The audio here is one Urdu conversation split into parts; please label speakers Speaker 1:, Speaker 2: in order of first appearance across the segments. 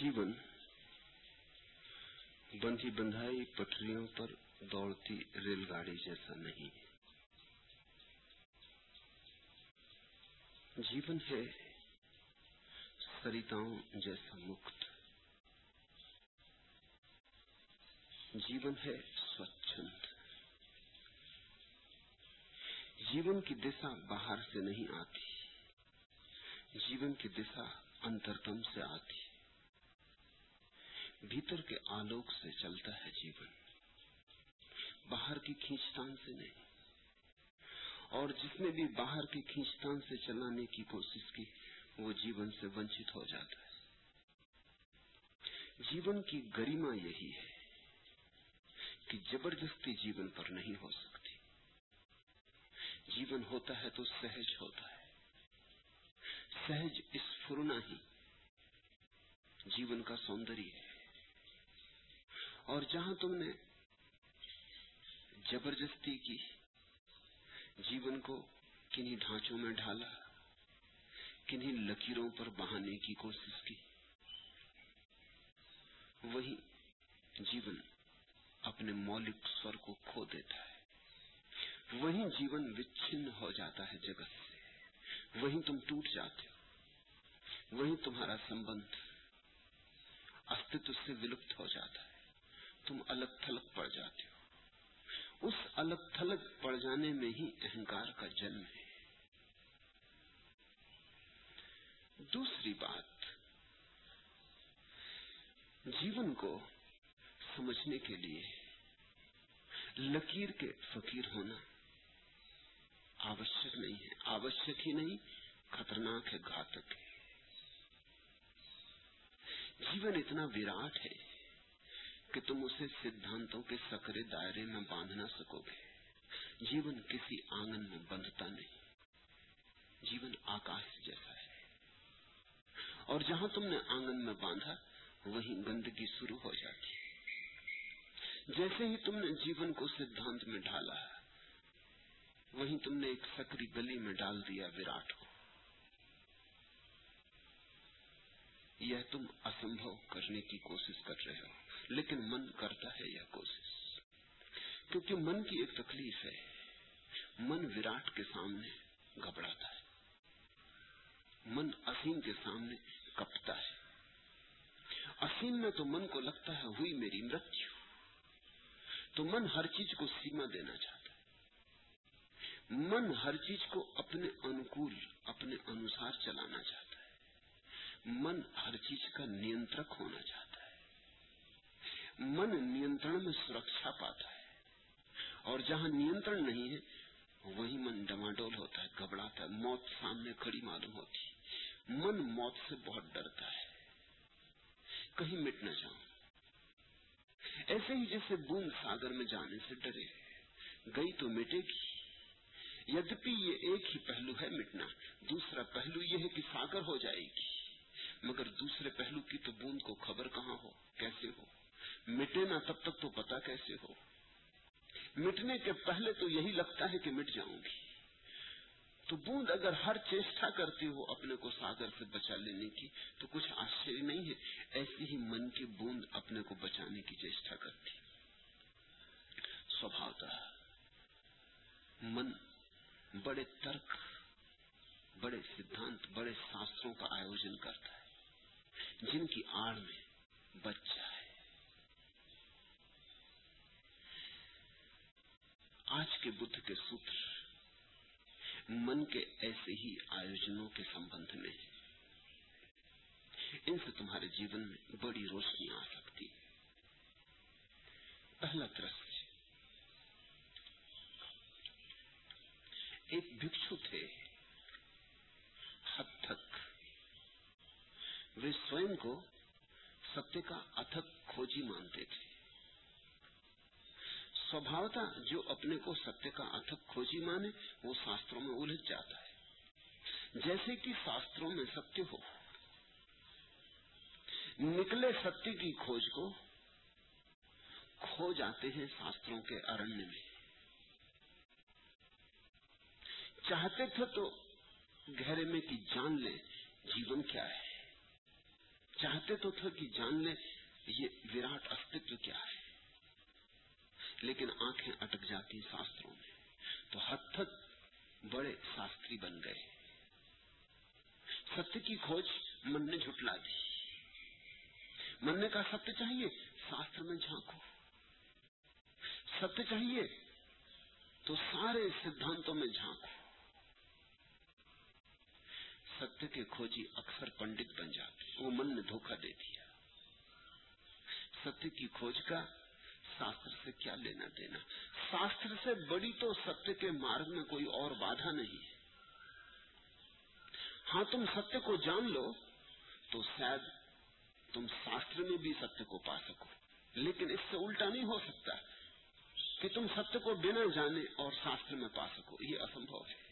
Speaker 1: تقریباً بندھی بندھائی پٹریوں پر دوڑتی ریل گاڑی جیسا نہیں جیون ہے سریتاؤں جیسا مکت جیون ہے سوچند جیون کی دشا باہر سے نہیں آتی جیون کی دشا انترتم سے آتی بھیتر کے آلوک سے چلتا ہے جیون۔ باہر کی کھینچتان سے نہیں۔ اور جس نے بھی باہر کی کھینچتان سے چلانے کی کوشش کی، وہ جیون سے ونچت ہو جاتا ہے۔ جیون کی گریما یہی ہے کہ زبردستی جیون پر نہیں ہو سکتی۔ جیون ہوتا ہے تو سہج ہوتا ہے۔ سہج اسفرنا ہی جیون کا سوندری ہے۔ اور جہاں تم نے جبردستی کی، جیون کو کنہی ڈھانچوں میں ڈھالا کنہی لکیروں پر بہانے کی کوشش کی، وہی جیون اپنے مولک سور کو کھو دیتا ہے۔ وہی جیون وچھن ہو جاتا ہے جگت سے۔ وہی تم ٹوٹ جاتے ہو۔ وہی تمہارا سمبند استو سے ولپت ہو جاتا ہے۔ تم الگ تھلگ پڑ جاتے ہو۔ اس الگ تھلگ پڑ جانے میں ہی اہنکار کا جنم ہے۔ دوسری بات، جیون کو سمجھنے کے لیے لکیر کے فقیر ہونا آوشک نہیں ہے۔ آوشک ہی نہیں، خطرناک ہے، گھاتک ہے۔ جیون اتنا وراٹ ہے کہ تم اسے سدھانتوں کے سکرے دائرے میں باندھ نہ سکو گے جیون کسی آنگن میں بندھتا نہیں۔ جیون آکاش جیسا ہے۔ اور جہاں تم نے آنگن میں باندھا، وہیں گندگی شروع ہو جاتی جیسے ہی تم نے جیون کو سدھانت میں ڈھالا، وہیں تم نے ایک سکری گلی میں ڈال دیا وراٹ کو۔ یہ تم اسمبھو کرنے کی کوشش کر رہے ہو۔ لیکن من کرتا ہے یہ کوشش۔ کیونکہ من کی ایک تکلیف ہے۔ من وراٹ کے سامنے گھبراتا ہے۔ من اسیم کے سامنے کپتا ہے۔ اسیم میں تو من کو لگتا ہے ہوئی میری مرتو تو من ہر چیز کو سیما دینا چاہتا ہے۔ من ہر چیز کو اپنے انکول، اپنے انوسار چلانا چاہتا ہے۔ من ہر چیز کا نینترک ہونا چاہتا ہے۔ من نینترن میں سرکشا پاتا ہے۔ اور جہاں نینترن نہیں ہے، وہی من ڈماڈول ہوتا ہے، گھبراتا ہے، موت سامنے کھڑی معلوم ہوتی ہے۔ من موت سے بہت ڈرتا ہے۔ کہیں مٹ نہ جاؤں۔ ایسے ہی جیسے بوند ساگر میں جانے سے ڈرے۔ گئی تو مٹے گی۔ یدپی یہ ایک ہی پہلو ہے مٹنا۔ دوسرا پہلو یہ ہے کہ ساگر ہو جائے گی۔ مگر دوسرے پہلو کی تو بوند کو خبر کہاں ہو؟ کیسے ہو؟ مٹے نا تب تک تو پتا کیسے ہو۔ مٹنے کے پہلے تو یہی لگتا ہے کہ مٹ جاؤں گی۔ تو بوند اگر ہر چیشٹا کرتی ہو اپنے کو ساگر سے بچا لینے کی، تو کچھ آشچر نہیں ہے۔ ایسی ہی من کی بوند اپنے کو بچانے کی چیشٹا کرتی۔ سوبھاؤتا من بڑے ترک، بڑے سدھانت، بڑے شاستروں کا آیوجن کرتا ہے۔ جن کی آڑ میں بچہ آج کے بدھ کے سوتر من کے ایسے ہی آیوجنوں کے سمبندھ میں ان سے تمہارے جیون میں بڑی روشنی آ سکتی۔ پہلا ترس۔ ایک بھکشو تھے۔ ہت تھک۔ وہ سوئم کو ستیہ کا اتھک کھوجی مانتے تھے۔ سوبھاوتا جو اپنے کو ستیہ کا اتھک کھوجی مانے وہ شاستروں میں الجھ جاتا ہے جیسے کہ شاستروں میں ستیہ ہو نکلے ستیہ کی کھوج کو کھو جاتے ہیں شاستروں کے ارنیہ میں چاہتے تھے تو گہرے میں کہ جان لیں جیون کیا ہے چاہتے تو تھے کہ جان لیں یہ وراٹ استو کیا ہے لیکن آنکھیں اٹک جاتی شاستروں میں۔ تو ہتھ بڑے شاستری بن گئے۔ ستیہ کی کھوج من نے جھٹلا دی۔ من نے کہا، ستیہ چاہیے شاستر میں جھانکو۔ ستیہ چاہیے تو سارے سدھانتوں میں جھانکو۔ ستیہ کے کھوجی اکثر پنڈت بن جاتے۔ وہ من نے دھوکہ دے دیا۔ ستیہ کی کھوج کا شاستر سے کیا لینا دینا؟ شاستر سے بڑی تو ستیہ کے مارگ میں کوئی اور بادھا نہیں ہے۔ ہاں تم ستیہ کو جان لو تو شاید تم شاستر میں بھی ستیہ کو پا سکو۔ لیکن اس سے الٹا نہیں ہو سکتا کہ تم ستیہ کو بنا جانے اور شاستر میں پا سکو۔ یہ اسمبھو ہے۔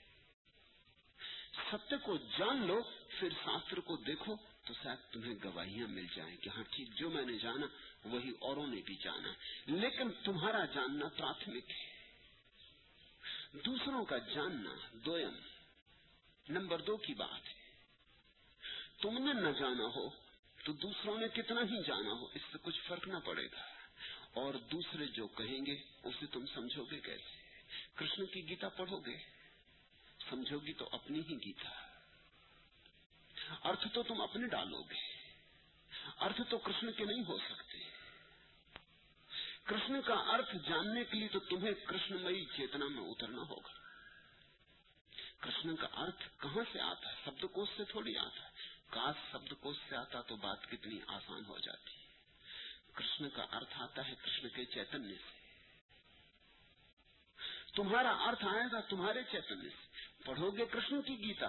Speaker 1: ستیہ کو جان لو، پھر شاستر کو دیکھو تو شاید تمہیں گواہیاں مل جائیں کہ ہاں ٹھیک، جو میں نے جانا وہی اوروں نے بھی جانا۔ لیکن تمہارا جاننا پراتھمک ہے۔ دوسروں کا جاننا دویم۔ نمبر دو کی بات ہے۔ تم نے نہ جانا ہو تو دوسروں نے کتنا ہی جانا ہو، اس سے کچھ فرق نہ پڑے گا۔ اور دوسرے جو کہیں گے، اسے تم سمجھو گے کیسے؟ کرشن کی گیتا پڑھو گے؟ سمجھو گی تو اپنی ہی گیتا۔ ارتھ تو تم اپنے ڈالو گے۔ ارتھ تو کرشن کے نہیں ہو سکتے۔ کرشن کا ارتھ جاننے کے لیے تو تمہیں کرشنمئی چیتنا میں اترنا ہوگا۔ کرشن کا ارتھ کہاں سے آتا ہے؟ شبد کوش سے تھوڑی آتا ہے۔ کاش شبد کوش سے آتا تو بات کتنی آسان ہو جاتی۔ کرشن کا ارتھ آتا ہے کرشن کے چیتنیہ سے۔ تمہارا ارتھ آئے گا تمہارے چیتنیہ سے۔ پڑھو گے کرشن کی گیتا،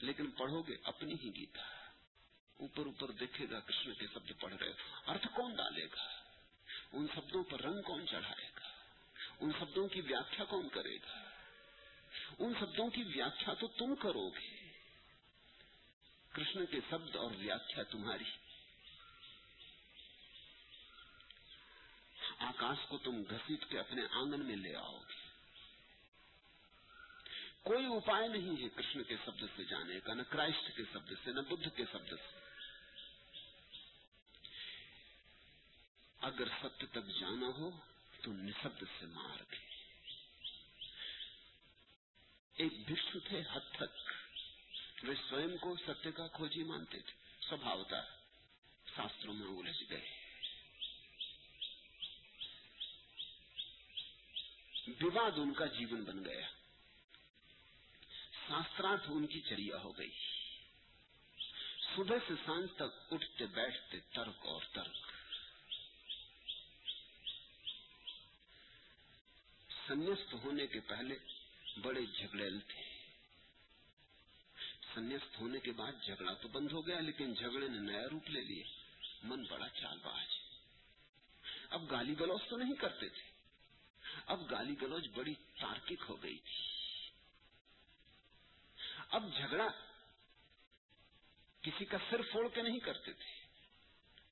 Speaker 1: لیکن پڑھو گے اپنی ہی گیتا۔ اوپر اوپر دیکھے گا کرشن کے شبد پڑھ رہے ارتھ کون ڈالے گا؟ ان شبدوں پر رنگ کون چڑھائے گا؟ ان شبدوں کی ویاخیا کون کرے گا؟ ان شبدوں کی ویاخیا تو تم کرو گے۔ کرشن کے شبد اور ویاخیا تمہاری۔ آکاش کو تم گھسیٹ کے اپنے آنگن میں لے آؤ گے۔ کوئی اپائے نہیں ہے کرشن کے شبد سے جانے کا، نہ کرائسٹ کے شبد سے، نہ بدھ کے شبد سے۔ اگر ست تک جانا ہو تو نسبت سے مارگ ایک بھکشو تھے ہتھک وہ سوئم کو ستیہ کا کھوجی مانتے تھے۔ سوبھاوتا شاستروں میں الجھ گئے۔ وواد ان کا جیون بن گیا۔ شاسترارتھ ان کی چریا ہو گئی۔ صبح سے سانج تک اٹھتے بیٹھتے ترک اور ترک۔ سنیست ہونے کے پہلے بڑے جھگڑیل تھے۔ سنیست ہونے کے بعد جھگڑا تو بند ہو گیا، لیکن جھگڑے نے نیا روپ لے لیا من بڑا چال باز۔ اب گالی گلوچ تو نہیں کرتے تھے۔ اب گالی گلوچ بڑی تارکک ہو گئی تھی۔ اب جھگڑا کسی کا سر پھوڑ کے نہیں کرتے تھے،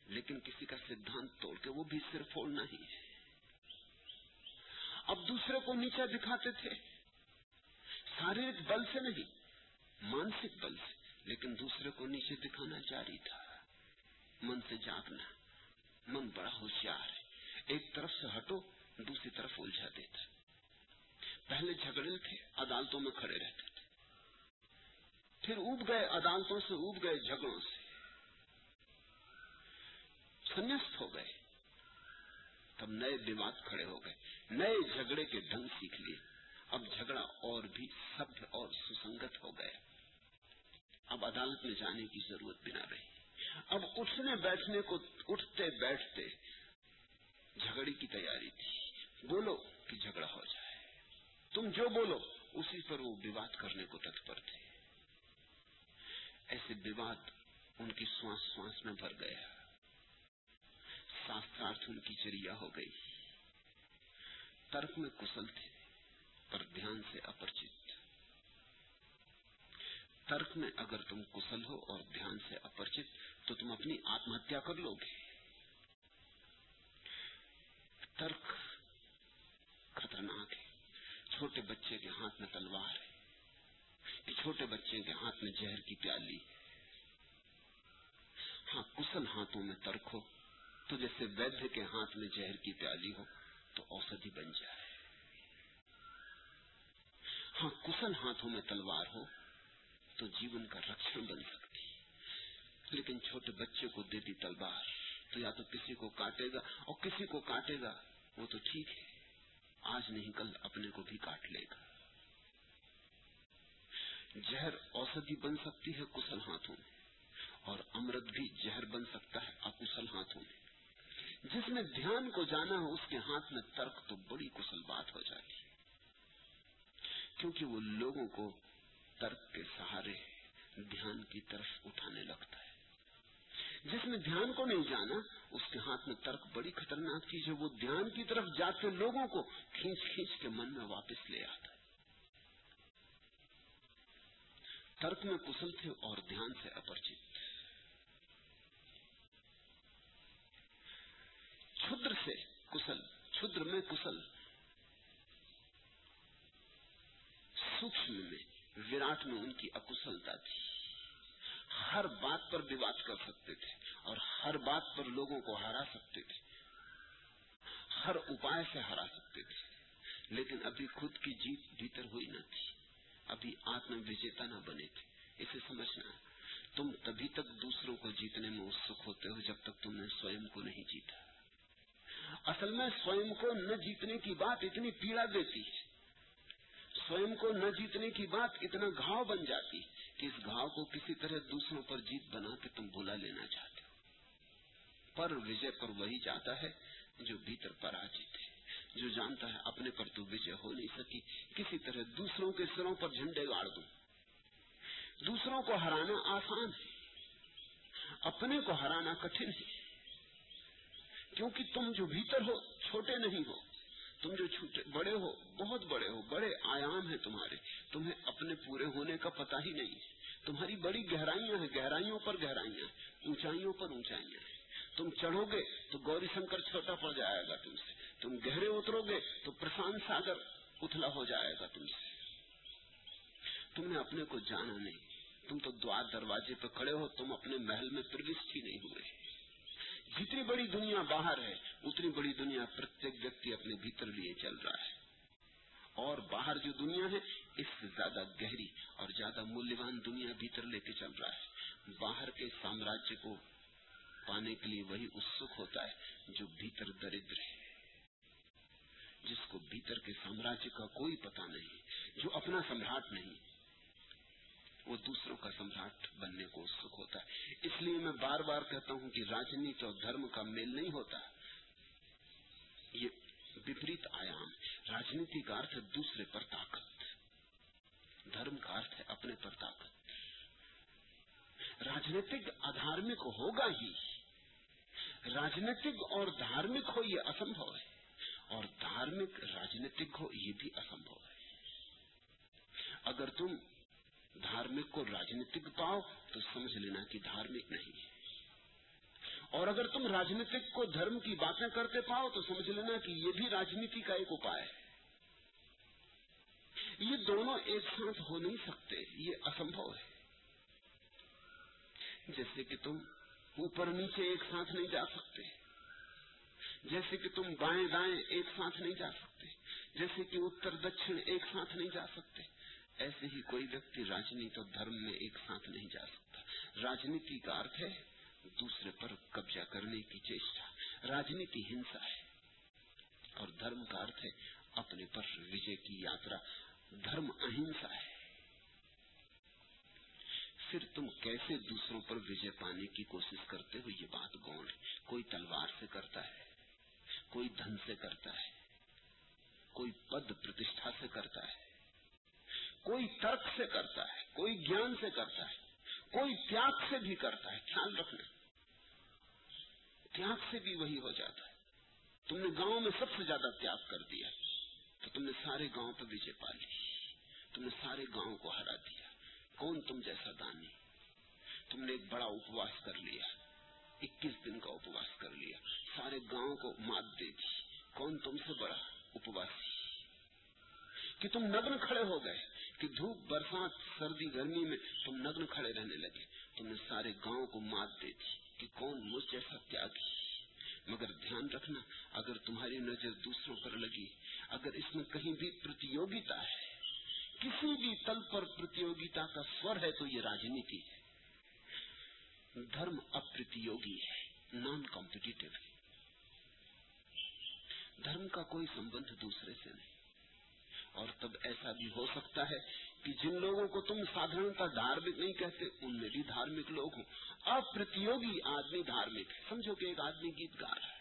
Speaker 1: لیکن کسی کا سدھانت توڑ کے وہ بھی سر پھوڑنا ہی ہے۔ اب دوسرے کو نیچا دکھاتے تھے۔ شاریرک بل سے نہیں، مانسک بل سے، لیکن دوسرے کو نیچے دکھانا جاری تھا۔ من سے جاگنا، من بڑا ہوشیار ہے۔ ایک طرف سے ہٹو، دوسری طرف الجھا دیتا۔ پہلے جھگڑے تھے، عدالتوں میں کھڑے رہتے تھے۔ پھر اوب گئے، عدالتوں سے اوب گئے جھگڑوں سے۔ سنست ہو گئے۔ سب نئے دماغ کھڑے ہو گئے، نئے جھگڑے کے ڈھنگ سیکھ لیے۔ اب جھگڑا اور بھی سبھ اور سسنگت ہو گیا۔ اب عدالت میں جانے کی ضرورت بھی نہ رہی۔ اب اٹھنے بیٹھنے کو اٹھتے بیٹھتے جھگڑے کی تیاری تھی۔ بولو کہ جھگڑا ہو جائے۔ تم جو بولو، اسی پر وہ وواد کرنے کو تتپر تھے۔ ایسے وواد ان کی سواس سانس میں بھر گیا ساتھ ساتھ ان کی چریا ہو گئی۔ ترک میں کسل تھے، پر دھیان سے اپرچت۔ ترک میں اگر تم کسل ہو اور دھیان سے اپرچت، تو تم اپنی آتم ہتیا کر لو گے ترک خطرناک ہے۔ چھوٹے بچے کے ہاتھ میں تلوار ہے۔ چھوٹے بچے کے ہاتھ میں زہر کی پیالی۔ ہاں کسل ہاتھوں میں ترک ہو۔ تو جیسے ویدھ کے ہاتھ میں زہر کی پیالی ہو تو اوسدھی بن جائے۔ ہاں کسل ہاتھوں میں تلوار ہو تو جیون کا رکشن بن سکتی۔ لیکن چھوٹے بچے کو دے دی تلوار تو یا تو کسی کو کاٹے گا اور کسی کو کاٹے گا وہ تو ٹھیک ہے۔ آج نہیں، کل اپنے کو بھی کاٹ لے گا۔ زہر اوسدھی بن سکتی ہے کسل ہاتھوں میں اور امرت بھی زہر بن سکتا ہے اکسل ہاتھوں میں۔ جس نے دھیان کو جانا ہو، اس کے ہاتھ میں ترک تو بڑی کسل بات ہو جاتی ہے۔ کیونکہ وہ لوگوں کو ترک کے سہارے دھیان کی طرف اٹھانے لگتا ہے۔ جس نے دھیان کو نہیں جانا، اس کے ہاتھ میں ترک بڑی خطرناک چیز ہے۔ وہ دھیان کی طرف جاتے لوگوں کو کھینچ کھینچ کے من میں واپس لے آتا ہے۔ ترک میں کسل تھے اور دھیان سے اپرچت چھدر سے کسل، چھدر میں کسل۔ سوکشم میں، وراٹ میں ان کی اکسلتا تھی۔ ہر بات پر وواد کر سکتے تھے اور ہر بات پر لوگوں کو ہرا سکتے تھے۔ ہر اپائے سے ہرا سکتے تھے۔ لیکن ابھی خود کی جیت بھیتر ہوئی نہ تھی۔ ابھی آتم وجیتا نہ بنے تھے۔ اسے سمجھنا تم تبھی تک دوسروں کو جیتنے میں اتسک ہوتے ہو جب تک تم نے سوئم کو نہیں جیتا۔ اصل میں سوئم کو نہ جیتنے کی بات اتنی پیڑا دیتی ہے۔ سوئم کو نہ جیتنے کی بات اتنا گھاؤ بن جاتی کہ اس گھاؤ کو کسی طرح دوسروں پر جیت بنا کے تم بلا لینا چاہتے ہو۔ پر وجے پر وہی جاتا ہے جو بھیتر پراجیت ہے جو جانتا ہے اپنے پر تو وجے ہو نہیں سکی، کسی طرح دوسروں کے سروں پر جھنڈے گاڑ دوں۔ دوسروں کو ہرانا آسان ہے، اپنے کو ہرانا کٹھن ہے۔ کیونکہ تم جو بھیتر ہو، چھوٹے نہیں ہو۔ تم جو چھوٹے، بڑے ہو، بہت بڑے ہو، بڑے آیام ہیں تمہارے۔ تمہیں اپنے پورے ہونے کا پتہ ہی نہیں۔ تمہاری بڑی گہرائیاں ہیں، گہرائیوں پر گہرائیاں اونچائیوں پر اونچائیاں تم چڑھو گے تو گوری شنکر چھوٹا پڑ جائے گا تم سے۔ تم گہرے اترو گے تو پرشانت ساگر اتلا ہو جائے گا تم سے۔ تم نے اپنے کو جانا نہیں۔ تم تو دوار دروازے پہ کھڑے ہو، تم اپنے محل میں پروشٹ ہی نہیں ہوئے۔ جتنی بڑی دنیا باہر ہے، اتنی بڑی دنیا پرتیک ویکتی اپنے بھیتر لیے چل رہا ہے۔ اور باہر جو دنیا ہے، اس سے زیادہ گہری اور زیادہ مولیہ دنیا بھیتر لے کے چل رہا ہے۔ باہر کے سامراجیہ کو پانے کے لیے وہی اتسک ہوتا ہے جو بھیتر دردر ہے۔ جس کو بھیتر کے سامراجیہ کا کوئی پتا نہیں، جو اپنا سمراٹ نہیں وہ دوسروں کا سمراٹ بننے کو اتسک ہوتا ہے۔ اس لیے میں بار بار کہتا ہوں کہ راجنیت اور دھرم کا میل نہیں ہوتا۔ یہ وپریت آیام راجنیتی کا ارتھ ہے دوسرے پر طاقت۔ دھرم کا ارتھ ہے اپنے پر طاقت۔ راجنیتک ادھارمک ہوگا ہی۔ راجنیتک اور دھارمک ہو یہ اسمبھو ہے۔ اور دھارمک، راجنیتک ہو یہ بھی اسمبھو ہے۔ اگر تم دھارمک کو راجنیتک پاؤ تو سمجھ لینا کہ دھارمک نہیں ہے۔ اور اگر تم راجنیتک کو دھرم کی باتیں کرتے پاؤ تو سمجھ لینا کہ یہ بھی راجنیتی کا ایک اپائے ہے۔ یہ دونوں ایک ساتھ ہو نہیں سکتے، یہ اسمبھو ہے۔ جیسے کہ تم اوپر نیچے ایک ساتھ نہیں جا سکتے، جیسے کہ تم بائیں دائیں ایک ساتھ نہیں جا سکتے، جیسے کہ اتر دکن ایک ساتھ نہیں جا سکتے۔ ایسے ہی کوئی ویکتی راجنیت اور دھرم میں ایک ساتھ نہیں جا سکتا۔ راجنیتی کا ارتھ ہے دوسرے پر قبضہ کرنے کی چیشٹا راجنیتی ہنسا ہے۔ اور دھرم کا ارتھ ہے اپنے پر وجے کی یاترا۔ دھرم اہنسا ہے۔ پھر تم کیسے دوسروں پر وجے پانے کی کوشش کرتے ہو؟ یہ بات گون ہے۔ کوئی تلوار سے کرتا ہے، کوئی دھن سے کرتا ہے، کوئی پد پرتیشا سے کرتا ہے۔ کوئی ترک سے کرتا ہے، کوئی جان سے کرتا ہے، کوئی تیاگ سے بھی کرتا ہے، خیال رکھنا۔ تیاگ سے بھی وہی ہو جاتا ہے۔ تم نے گاؤں میں سب سے زیادہ تیاگ کر دیا، تو تم نے سارے گاؤں پہ وجے پا لی تم نے سارے گاؤں کو ہرا دیا۔ کون تم جیسا دانی؟ تم نے ایک بڑا اپواس کر لیا، اکیس دن کا اپواس کر لیا، سارے گاؤں کو مات دے دی۔ کون تم سے بڑا اپواسی؟ کہ تم نگن کھڑے ہو گئے کہ دھوپ برسات سردی گرمی میں تم نگن کھڑے رہنے لگے۔ تم نے سارے گاؤں کو مات دے دی کہ کون مجھ جیسا تیاگی مگر دھیان رکھنا، اگر تمہاری نظر دوسروں پر لگی، اگر اس میں کہیں بھی پرتیوگیتا ہے، کسی بھی تل پر پرتیوگیتا کا سور ہے، تو یہ راجنیتی ہے۔ دھرم اپرتیوگی ہے نان کمپٹیٹو ہے دھرم کا کوئی سمبند دوسرے سے نہیں۔ اور تب ایسا بھی ہو سکتا ہے کہ جن لوگوں کو تم سادھرنتا دھارمک نہیں کہتے، ان میں بھی دھارمک لوگ ہوں۔ اپرتیوگی آدمی دھارمک سمجھو کہ ایک آدمی گیت گا رہا ہے۔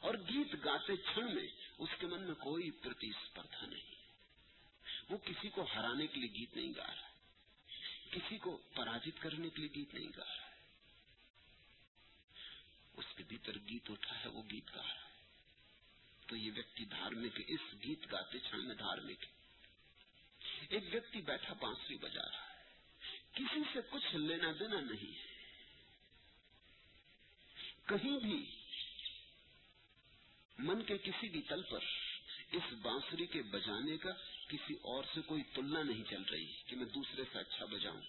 Speaker 1: اور گیت گاتے چھن میں اس کے من میں کوئی پرتیسپردھا نہیں وہ کسی کو ہرانے کے لیے گیت نہیں گا رہا ہے۔ کسی کو پراجت کرنے کے لیے گیت نہیں گا رہا ہے۔ اس کے بھیتر گیت اٹھا ہے، وہ گیت گا رہا ہے۔ تو یہ ویکتی دھارمک ہے، اس گیت گاتے چھن میں دھارمک ہے۔ ایک ویکتی بیٹھا بانسری بجا رہا ہے۔ کسی سے کچھ لینا دینا نہیں ہے۔ کہیں بھی من کے کسی بھی تل پر اس بانسری کے بجانے کا کسی اور سے کوئی تلنا نہیں چل رہی کہ میں دوسرے سے اچھا بجاؤں۔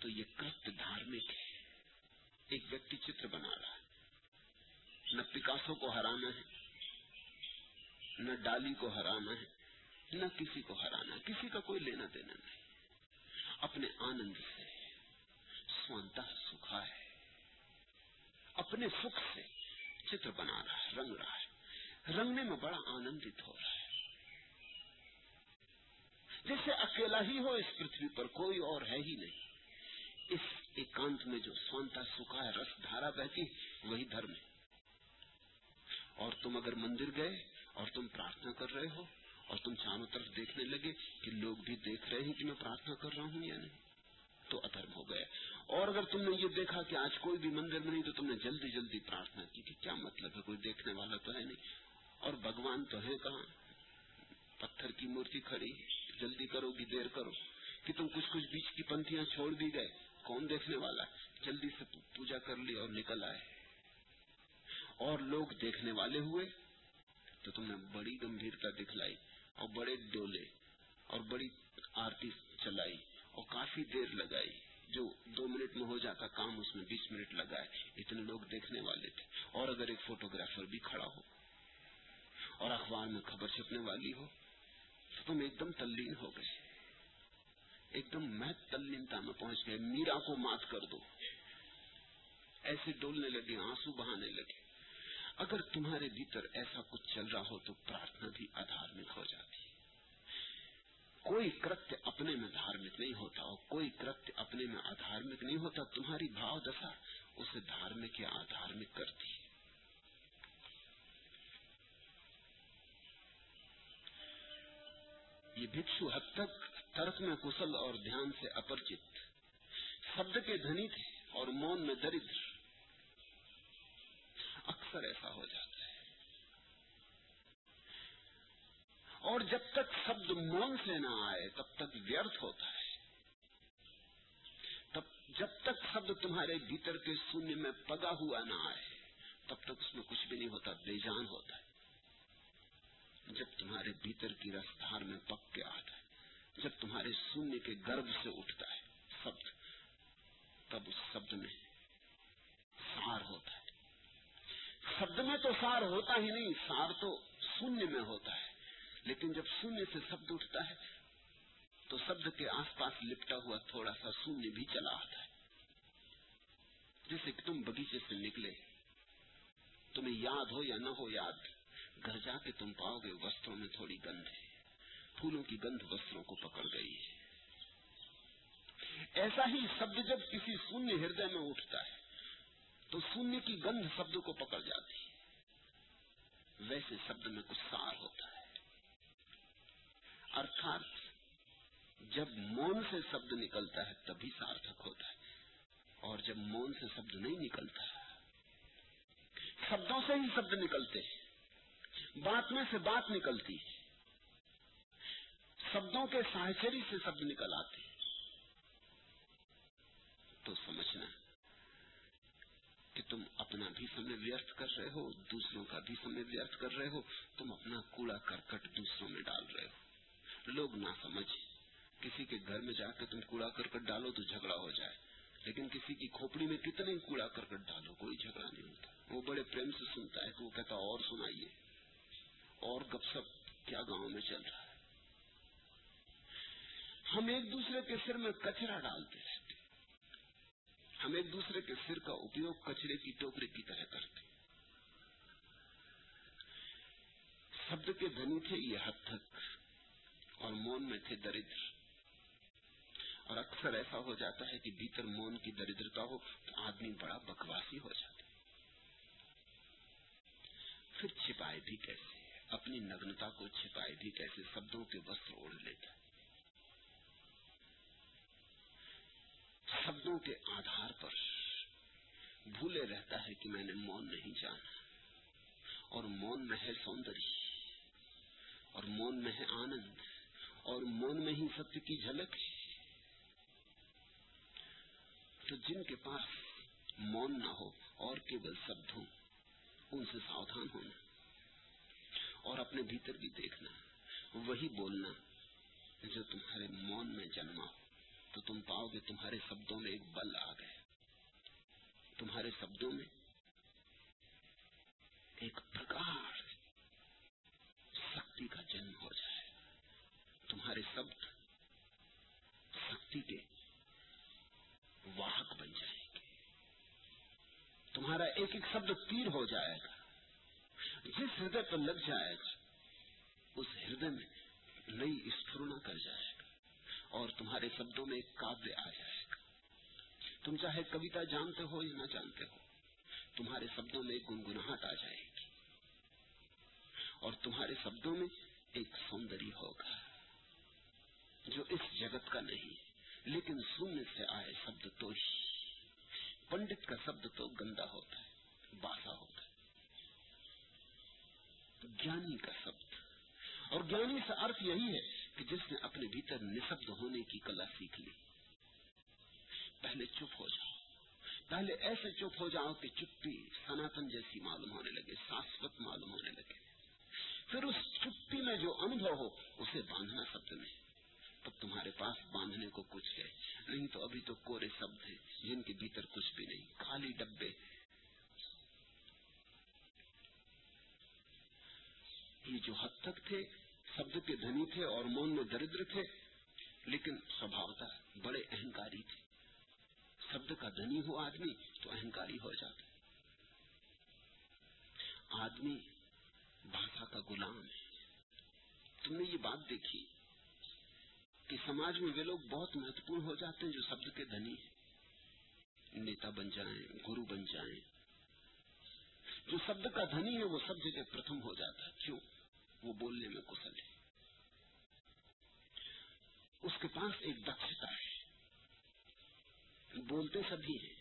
Speaker 1: تو یہ کرت دھارمک ہے۔ ایک ویکٹی چتر بنا رہا ہے۔ نہ پکاسو کو ہرانا ہے، نہ ڈالی کو ہرانا ہے، نہ کسی کو ہرانا کسی کا کوئی لینا دینا نہیں۔ اپنے آنند سے، سوانتا سکھا ہے۔ اپنے سکھ سے چتر بنا رہا ہے، رنگ رہا ہے۔ رنگنے میں بڑا آنندت ہو رہا ہے۔ جیسے اکیلا ہی ہو، اس پرتھوی پر کوئی اور ہے ہی نہیں۔ اس ایکانت میں جو سونتا سکھا ہے، رس دھارا بہتی، وہی دھرم ہے۔ اور تم اگر مندر گئے اور تم پرارتھنا کر رہے ہو اور تم چاروں طرف دیکھنے لگے کہ لوگ بھی دیکھ رہے ہیں کہ میں پرارتھنا کر رہا ہوں یا نہیں، تو ادھرم ہو گیا اور اگر تم نے یہ دیکھا کہ آج کوئی بھی مندر میں نہیں، تو تم نے جلدی جلدی پرارتھنا کی کہ کیا مطلب ہے، کوئی دیکھنے والا تو ہے نہیں۔ اور بھگوان تو ہے کہاں؟ پتھر کی مورتی کھڑی جلدی کرو گی دیر کرو کہ تم کچھ کچھ بیچ کی پنتیاں چھوڑ دی گئے۔ کون دیکھنے والا ہے؟ جلدی سے پوجا کر لی اور نکل آئے۔ اور لوگ دیکھنے والے ہوئے تو تم نے بڑی گمبھیرتا دکھلائی اور بڑے ڈولے اور بڑی آرتی چلائی اور کافی دیر لگائی۔ جو دو منٹ میں ہو جاتا کام، اس میں بیس منٹ لگائے۔ اتنے لوگ دیکھنے والے تھے۔ اور اگر ایک فوٹوگرافر بھی کھڑا ہو اور اخبار میں خبر چھپنے والی ہو تو تم ایک دم تلین ہو گئے۔ ایک دم میں تلنتا میں پہنچ گئے، میرا کو مات کر دو۔ ایسے ڈولنے لگے، آنسو بہانے لگے۔ اگر تمہارے بھیتر ایسا کچھ چل رہا ہو تو پرارتھنا بھی ادھارمک ہو جاتی۔ ہے کوئی کرتیہ اپنے میں دھارمک نہیں ہوتا اور کوئی کرتیہ اپنے میں ادھارمک نہیں ہوتا، تمہاری بھاؤ دشا اسے دھارمک یا آدھارمک کرتی۔ ہے یہ بھکسو حد تک ترک میں کسل اور دھیان سے اپرچت۔ شبد کے دھنی تھے اور مون میں دردر اکثر ایسا ہو جاتا ہے۔ اور جب تک شبد مون سے نہ آئے، تب تک ویرتھ ہوتا ہے۔ تب جب تک شبد تمہارے بھیتر کے شونیہ میں پگا ہوا نہ آئے، تب تک اس میں کچھ بھی نہیں ہوتا، بے جان ہوتا ہے۔ جب تمہارے بھیتر کی رفتار میں پک کے آتا ہے۔ جب تمہارے سننے کے گرد سے اٹھتا ہے شبد تب اس شبد میں سار ہوتا ہے۔ شبد میں تو سار ہوتا ہی نہیں، سار تو سننے میں ہوتا ہے۔ لیکن جب سننے سے شبد اٹھتا ہے، تو شبد کے آس پاس لپٹا ہوا تھوڑا سا سننے بھی چلا آتا ہے۔ جیسے کہ تم بگیچے سے نکلے، تمہیں یاد ہو یا نہ ہو یاد، گھر جا کے تم پاؤ گے، وسطوں میں تھوڑی گند ہے۔ پھولوں کی گند وسروں کو پکڑ گئی ایسا ہی شبد جب کسی شونیہ ہردے میں اٹھتا ہے، تو شونیہ کی گند شبد کو پکڑ جاتی ہے۔ ویسے شبد میں کچھ سار ہوتا ہے۔ ارتھات، جب مون سے شبد نکلتا ہے، تبھی سارتھک ہوتا ہے۔ اور جب مون سے شبد نہیں نکلتا شبدوں سے ہی شبد نکلتے بات میں سے بات نکلتی ہے۔ شبدوں کے ساحچری سے شبد نکل آتے ہیں۔ تو سمجھنا کہ تم اپنا بھی سمے ویرتھ کر رہے ہو، دوسروں کا بھی سمے ویرتھ کر رہے ہو، تم اپنا کوڑا کرکٹ دوسروں میں ڈال رہے ہو۔ لوگ نہ سمجھ کسی کے گھر میں جا کے تم کوڑا کرکٹ ڈالو تو جھگڑا ہو جائے۔ لیکن کسی کی کھوپڑی میں کتنے کوڑا کرکٹ ڈالو، کوئی جھگڑا نہیں ہوتا۔ وہ بڑے پریم سے سنتا ہے کہ وہ کہتا اور سنائیے۔ اور گپ سپ کیا گاؤں میں چل رہا ہے؟ ہم ایک دوسرے کے سر میں کچرا ڈالتے رہتے ہم ایک دوسرے کے سر کا اپیوگ کچرے کی ٹوکری کی طرح کرتے شبد کے دھنی تھے یہ حد تک اور مون میں تھے دردر اور اکثر ایسا ہو جاتا ہے کہ بھیتر مون کی دردرتا ہو تو آدمی بڑا بکواسی ہو جاتا پھر چھپائے بھی کیسے؟ اپنی نگنتا کو چھپائے بھی کیسے؟ شبدوں کے وسط اوڑھ لیتا۔ ہے شبدوں کے آدھار پر بھولے رہتا ہے کہ میں نے مون نہیں جانا اور مون میں ہے سوندری اور مون میں ہے آنند اور مون میں ہی ستیہ کی جھلک ہے۔ تو جن کے پاس مون نہ ہو اور کیول شبد ہوں، ان سے ساودھان ہونا اور اپنے بھیتر بھی دیکھنا، وہی بولنا جو تمہارے مون میں جنما ہو۔ تو تم پاؤ گے، تمہارے شبدوں میں ایک بل آ گیا تمہارے شبدوں میں ایک پرکار شکتی کا جنم ہو جائے۔ تمہارے شبد شکتی کے واہک بن جائیں گے۔ تمہارا ایک ایک شبد تیر ہو جائے گا۔ جس ہردے پر لگ جائے گا، اس ہردے میں نئی اسفرنا کر جائے گا۔ اور تمہارے شبدوں میں کاویہ آ جائے گا۔ تم چاہے کبیتا جانتے ہو یا نہ جانتے ہو، تمہارے شبدوں میں گنگناہٹ آ جائے گی۔ اور تمہارے شبدوں میں ایک سوندری ہوگا، جو اس جگت کا نہیں، لیکن سننے سے آئے شبد تو ہی پنڈت کا شبد تو گندا ہوتا ہے باسا ہوتا ہے۔ جانی کا شبد اور جانی سے ارتھ یہی ہے کہ جس نے اپنے بھیتر نصب ہونے کی کلا سیکھ لی۔ پہلے چپ ہو جاؤ۔ پہلے ایسے چپ ہو جاؤ کہ چپی سناتن جیسی معلوم ہونے لگے شاشوت معلوم ہونے لگے۔ پھر اس چپی میں جو انبھو ہو، اسے باندھنا شبد میں۔ تب تمہارے پاس باندھنے کو کچھ ہے۔ نہیں تو ابھی تو کورے شبد ہیں، جن کے بھیتر کچھ بھی نہیں۔ کالی ڈبے۔ یہ جو حد تک تھے شبد کے دھنی تھے اور مون میں دردر تھے، لیکن سبھاوتا بڑے اہنکاری تھے شبد کا دھنی ہو آدمی تو اہنکاری ہو جاتا۔ آدمی بھاشا کا غلام ہے۔ تم نے یہ بات دیکھی کہ سماج میں وہ لوگ بہت مہتوپورن ہو جاتے ہیں جو شبد کے دھنی ہیں۔ نیتا بن جائیں، گرو بن جائیں۔ جو شبد کا دھنی ہے، وہ شبد کے پرتھم ہو جاتا ہے۔ کیوں؟ وہ بولنے میں کشل ہے۔ اس کے پاس ایک دکتا ہے۔ بولتے سبھی ہیں۔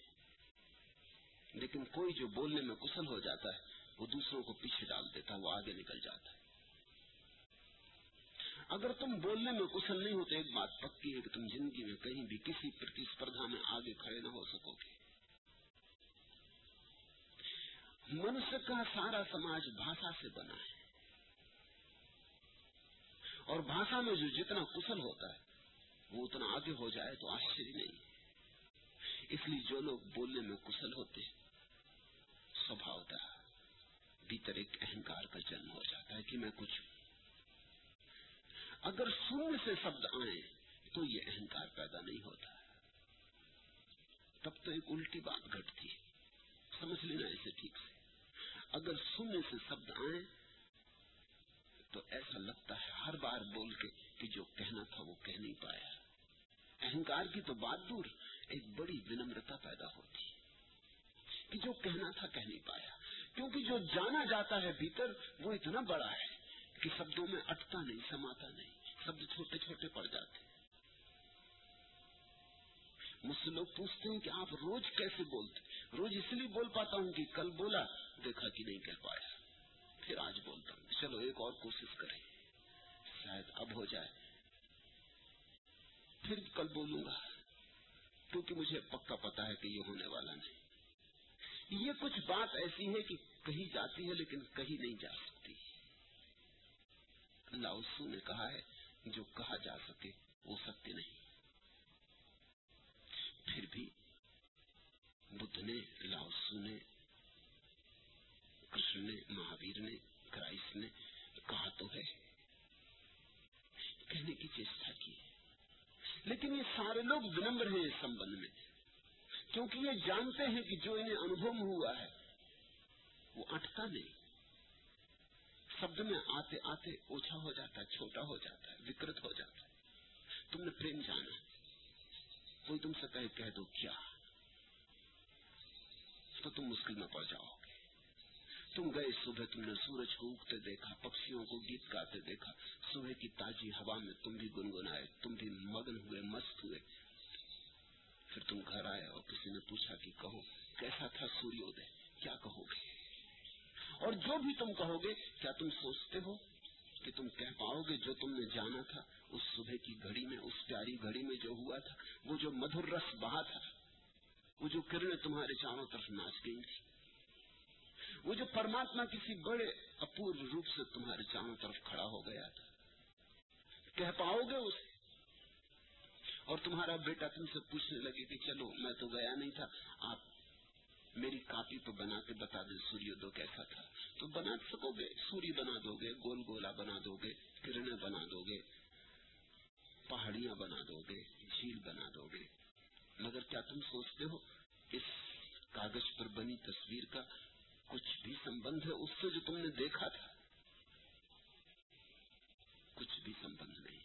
Speaker 1: لیکن کوئی جو بولنے میں کسل ہو جاتا ہے، وہ دوسروں کو پیچھے ڈال دیتا ہے، وہ آگے نکل جاتا ہے۔ اگر تم بولنے میں کشل نہیں ہو ایک بات پکی ہے کہ تم زندگی میں کہیں بھی کسی پرتیسپردھا میں آگے کھڑے نہ ہو سکو گے۔ منش کا سارا سماج بھاشا سے بنا ہے۔ اور بھاشا میں جو جتنا کشل ہوتا ہے، وہ اتنا آگے ہو جائے تو آشچر نہیں۔ اس لیے جو لوگ بولنے میں کشل ہوتے سوبھاؤتا بھیتر ایک اہنکار کا جنم ہو جاتا ہے کہ میں کچھ اگر شویہ سے شبد آئے تو یہ اہنکار پیدا نہیں ہوتا۔ تب تو ایک الٹی بات گھٹتی سمجھ لینا اسے ٹھیک سے۔ اگر شویہ سے شبد آئے تو ایسا لگتا ہے ہر بار بول کے کہ جو کہنا تھا وہ کہہ نہیں پایا۔ اہنکار کی تو بات دور، ایک بڑی ونمرتا پیدا ہوتی۔ کہ جو کہنا تھا کہہ نہیں پایا۔ کیونکہ جو جانا جاتا ہے بھیتر، وہ اتنا بڑا ہے کہ شبدوں میں اٹتا نہیں، سماتا نہیں۔ شبد چھوٹے چھوٹے پڑ جاتے۔ مجھ سے لوگ پوچھتے ہیں کہ آپ روز کیسے بولتے؟ روز اس لیے بول پاتا ہوں کہ کل بولا، دیکھا کہ نہیں کہہ پایا۔ پھر آج بولتا ہوں چلو ایک اور کوشش کریں۔ شاید اب ہو جائے۔ پھر کل بولوں گا۔ کیونکہ مجھے پکا پتا ہے کہ یہ ہونے والا نہیں۔ یہ کچھ بات ایسی ہے کہ کہی جاتی ہے لیکن کہیں نہیں جا سکتی۔ لاؤسو نے کہا ہے، جو کہا جا سکے، وہ سکتے نہیں۔ پھر بھی بدھ نے لاؤسو نے کرشن نے مہاویر نے، کرائس نے کہا تو ہے۔ کہنے کی چیشٹا کی۔ لیکن یہ سارے لوگ ونمر ہیں اس سمبند میں۔ کیونکہ یہ جانتے ہیں کہ جو انہیں انبھو ہوا ہے، وہ اٹکتا نہیں۔ شبد میں آتے آتے اوچھا ہو جاتا ہے، چھوٹا ہو جاتا ہے، وکرت ہو جاتا ہے۔ تم نے پریم جانا۔ کوئی تم سے کہے، کہہ دو کیا۔ تو تم مشکل میں پہنچاؤ جاؤ۔ تم گئے صبح تم نے سورج کو اگتے دیکھا پکشیوں کو گیت گاتے دیکھا، صبح کی تازی ہوا میں تم بھی گنگنائے، تم بھی مگن ہوئے، مست ہوئے۔ پھر تم گھر آئے اور کسی نے پوچھا کہ کہو، کیسا تھا سوریہ کیا کہو گے؟ اور جو بھی تم کہو گے، کیا تم سوچتے ہو کہ تم کہہ پاؤ گے جو تم نے جانا تھا؟ اس صبح کی گھڑی میں، اس پیاری گھڑی میں جو ہوا تھا، وہ جو مدھر رس بہا تھا، وہ جو کرنیں تمہارے چاروں طرف ناچ گئی تھی۔ وہ جو پرماتما کسی بڑے اپورو روپ سے تمہارے چاروں طرف کھڑا ہو گیا تھا۔ کہہ پاؤ گے اس اور تمہارا بیٹا تم سے پوچھنے لگے کہ چلو، میں تو گیا نہیں تھا۔ آپ میری کاپی تو بنا کے بتا دیں، سوریہ دو کیسا تھا۔ تو بنا سکو گے سوری بنا دو گے، گول گولا بنا دو گے، کرنیں بنا دو گے، پہاڑیاں بنا دو گے، جھیل بنا دو گے۔ مگر کیا تم سوچتے ہو، اس کاغذ پر بنی تصویر کا کچھ بھی سمبند ہے اس سے جو تم نے دیکھا تھا۔ کچھ بھی سمبند نہیں۔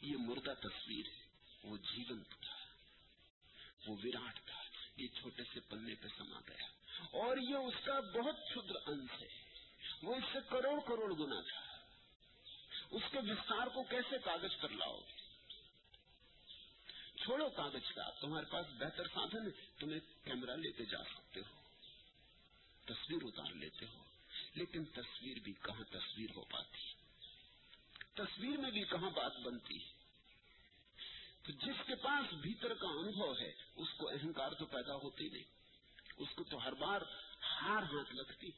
Speaker 1: یہ مردہ تصویر ہے، وہ جیون تھا۔ وہ وراٹ تھا۔ یہ چھوٹے سے پنے پہ سما گیا۔ اور یہ اس کا بہت چھدر انش ہے۔ وہ اس سے کروڑ کروڑ گنا تھا۔ اس کے وستار کو کیسے کاغذ پر لاؤ؟ گے چھوڑو کاغذ کا۔ تمہارے پاس بہتر سادھن ہے۔ تم ایک کیمرہ لے کے جا سکتے ہو۔ تصویر اتار لیتے ہو، لیکن تصویر بھی کہاں تصویر ہو پاتی؟ تصویر میں بھی کہاں بات بنتی؟ تو جس کے پاس بھیتر کا انبھو ہے، اس کو اہنکار تو پیدا ہوتی نہیں۔ اس کو تو ہر بار ہار ہاتھ لگتی،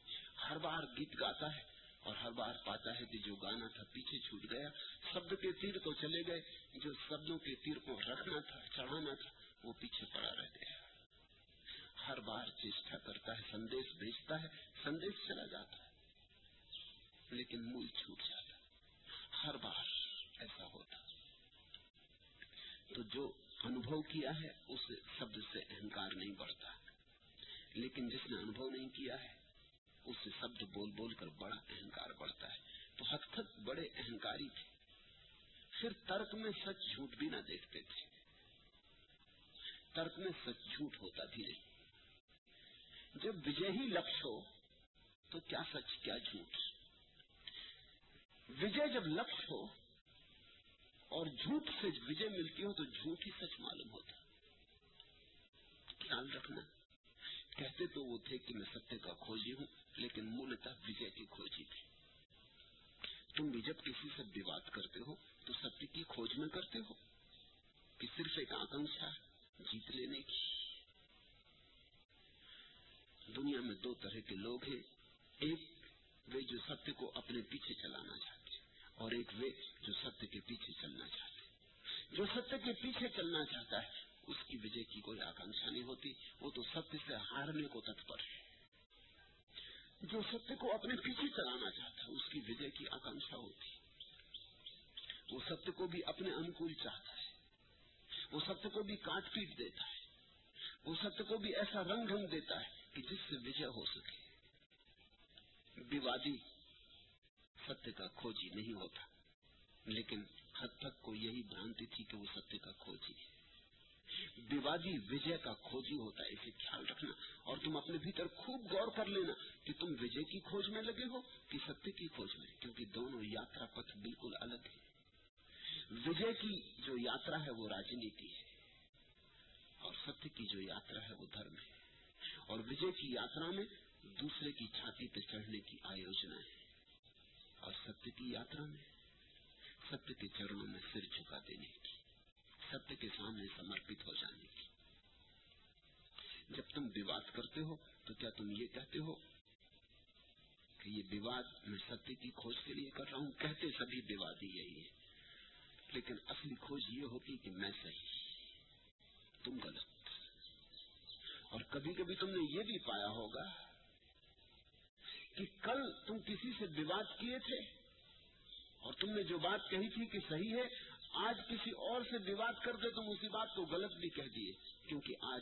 Speaker 1: ہر بار گیت گاتا ہے اور ہر بار پاتا ہے کہ جو گانا تھا پیچھے چھوٹ گیا۔ شبد کے تیر تو چلے گئے، جو شبدوں کے تیر کو رکھنا تھا، چڑھانا تھا، وہ پیچھے پڑا رہ گیا۔ ہر بار چیشا کرتا ہے، سندیش بھیجتا ہے، سندیش چلا جاتا ہے۔ لیکن مل چھوٹ جاتا ہے۔ ہر بار ایسا ہوتا تو جو انبھو کیا ہے، اس شبد سے اہنکار نہیں بڑھتا۔ لیکن جس نے انبھو نہیں کیا ہے، اس سے شبد بول بول کر بڑا اہنکار بڑھتا ہے۔ تو ہت تک بڑے اہنکاری تھے۔ پھر ترک میں سچ جھوٹ بھی نہ دیکھتے تھے۔ ترک میں سچ جھوٹ ہوتا بھی نہیں جب وجے لفظ ہو تو کیا سچ، کیا جھوٹ؟ وجے جب لکش ہو اور جھوٹ سے وجے ملتی ہو تو جھوٹ ہی سچ معلوم ہوتا خیال رکھنا۔ کہتے تو وہ تھے کہ میں ستیہ کا کھوجی ہوں، لیکن مولتا وجے کی کھوجی تھی۔ تم بھی جب کسی سے وواد کرتے ہو تو ستیہ کی کھوج میں کرتے ہو۔ کہ صرف ایک آکمشا جیت لینے کی۔ دنیا میں دو طرح کے لوگ ہیں۔ ایک وہ جو ستیہ کو اپنے پیچھے چلانا چاہتے ہیں اور ایک وہ جو ستیہ کے پیچھے چلنا چاہتے ہیں۔ جو ستیہ کے پیچھے چلنا چاہتا ہے، اس کی وجہ کی کوئی آکانکشا نہیں ہوتی۔ وہ تو ستیہ سے ہارنے کو تتپر ہے۔ جو ستیہ کو اپنے پیچھے چلانا چاہتا ہے، اس کی وجہ کی آکانکشا ہوتی وہ ستیہ کو بھی اپنے انکول چاہتا ہے۔ وہ ستیہ کو بھی کاٹ پیٹ دیتا ہے۔ وہ ستیہ کو بھی ایسا رنگ ڈھنگ دیتا ہے۔ کہ جس سے وجہ ہو سکے وادی ستیہ کا کھوجی نہیں ہوتا، لیکن حد تک کو یہی بھرانتی تھی کہ وہ ستیہ کا کھوجی ووادی وجے کا کھوجی ہوتا ہے، اسے خیال رکھنا اور تم اپنے بھیتر خوب غور کر لینا کہ تم وجے کی کھوج میں لگے ہو کہ ستیہ کی کھوج میں، کیونکہ دونوں یاترا پتھ بالکل الگ ہے وجے کی جو یاترا ہے وہ راجنیتی ہے اور ستیہ کی جو یاترا ہے وہ دھرم ہے۔ اور وجے کی یاترا میں دوسرے کی چھاتی پہ چڑھنے کی آیوجنا ہے اور ستیہ کی یاترا میں ستیہ کے چرنوں میں سر جھکا دینے کی ستیہ کے سامنے سمرپت ہو جانے کی۔ جب تم وواد کرتے ہو، تو کیا تم یہ کہتے ہو کہ یہ وواد میں ستیہ کی کھوج کے لیے کر رہا ہوں؟ کہتے سبھی ووادی یہی ہے لیکن اصلی کھوج یہ ہوتی کہ میں صحیح تم غلط کبھی کبھی تم نے یہ بھی پایا ہوگا کہ کل تم کسی سے وواد کیے تھے اور تم نے جو بات کہی تھی کہ صحیح ہے، آج کسی اور سے وواد کر کے تم اسی بات کو غلط بھی کہہ دیے، کیونکہ آج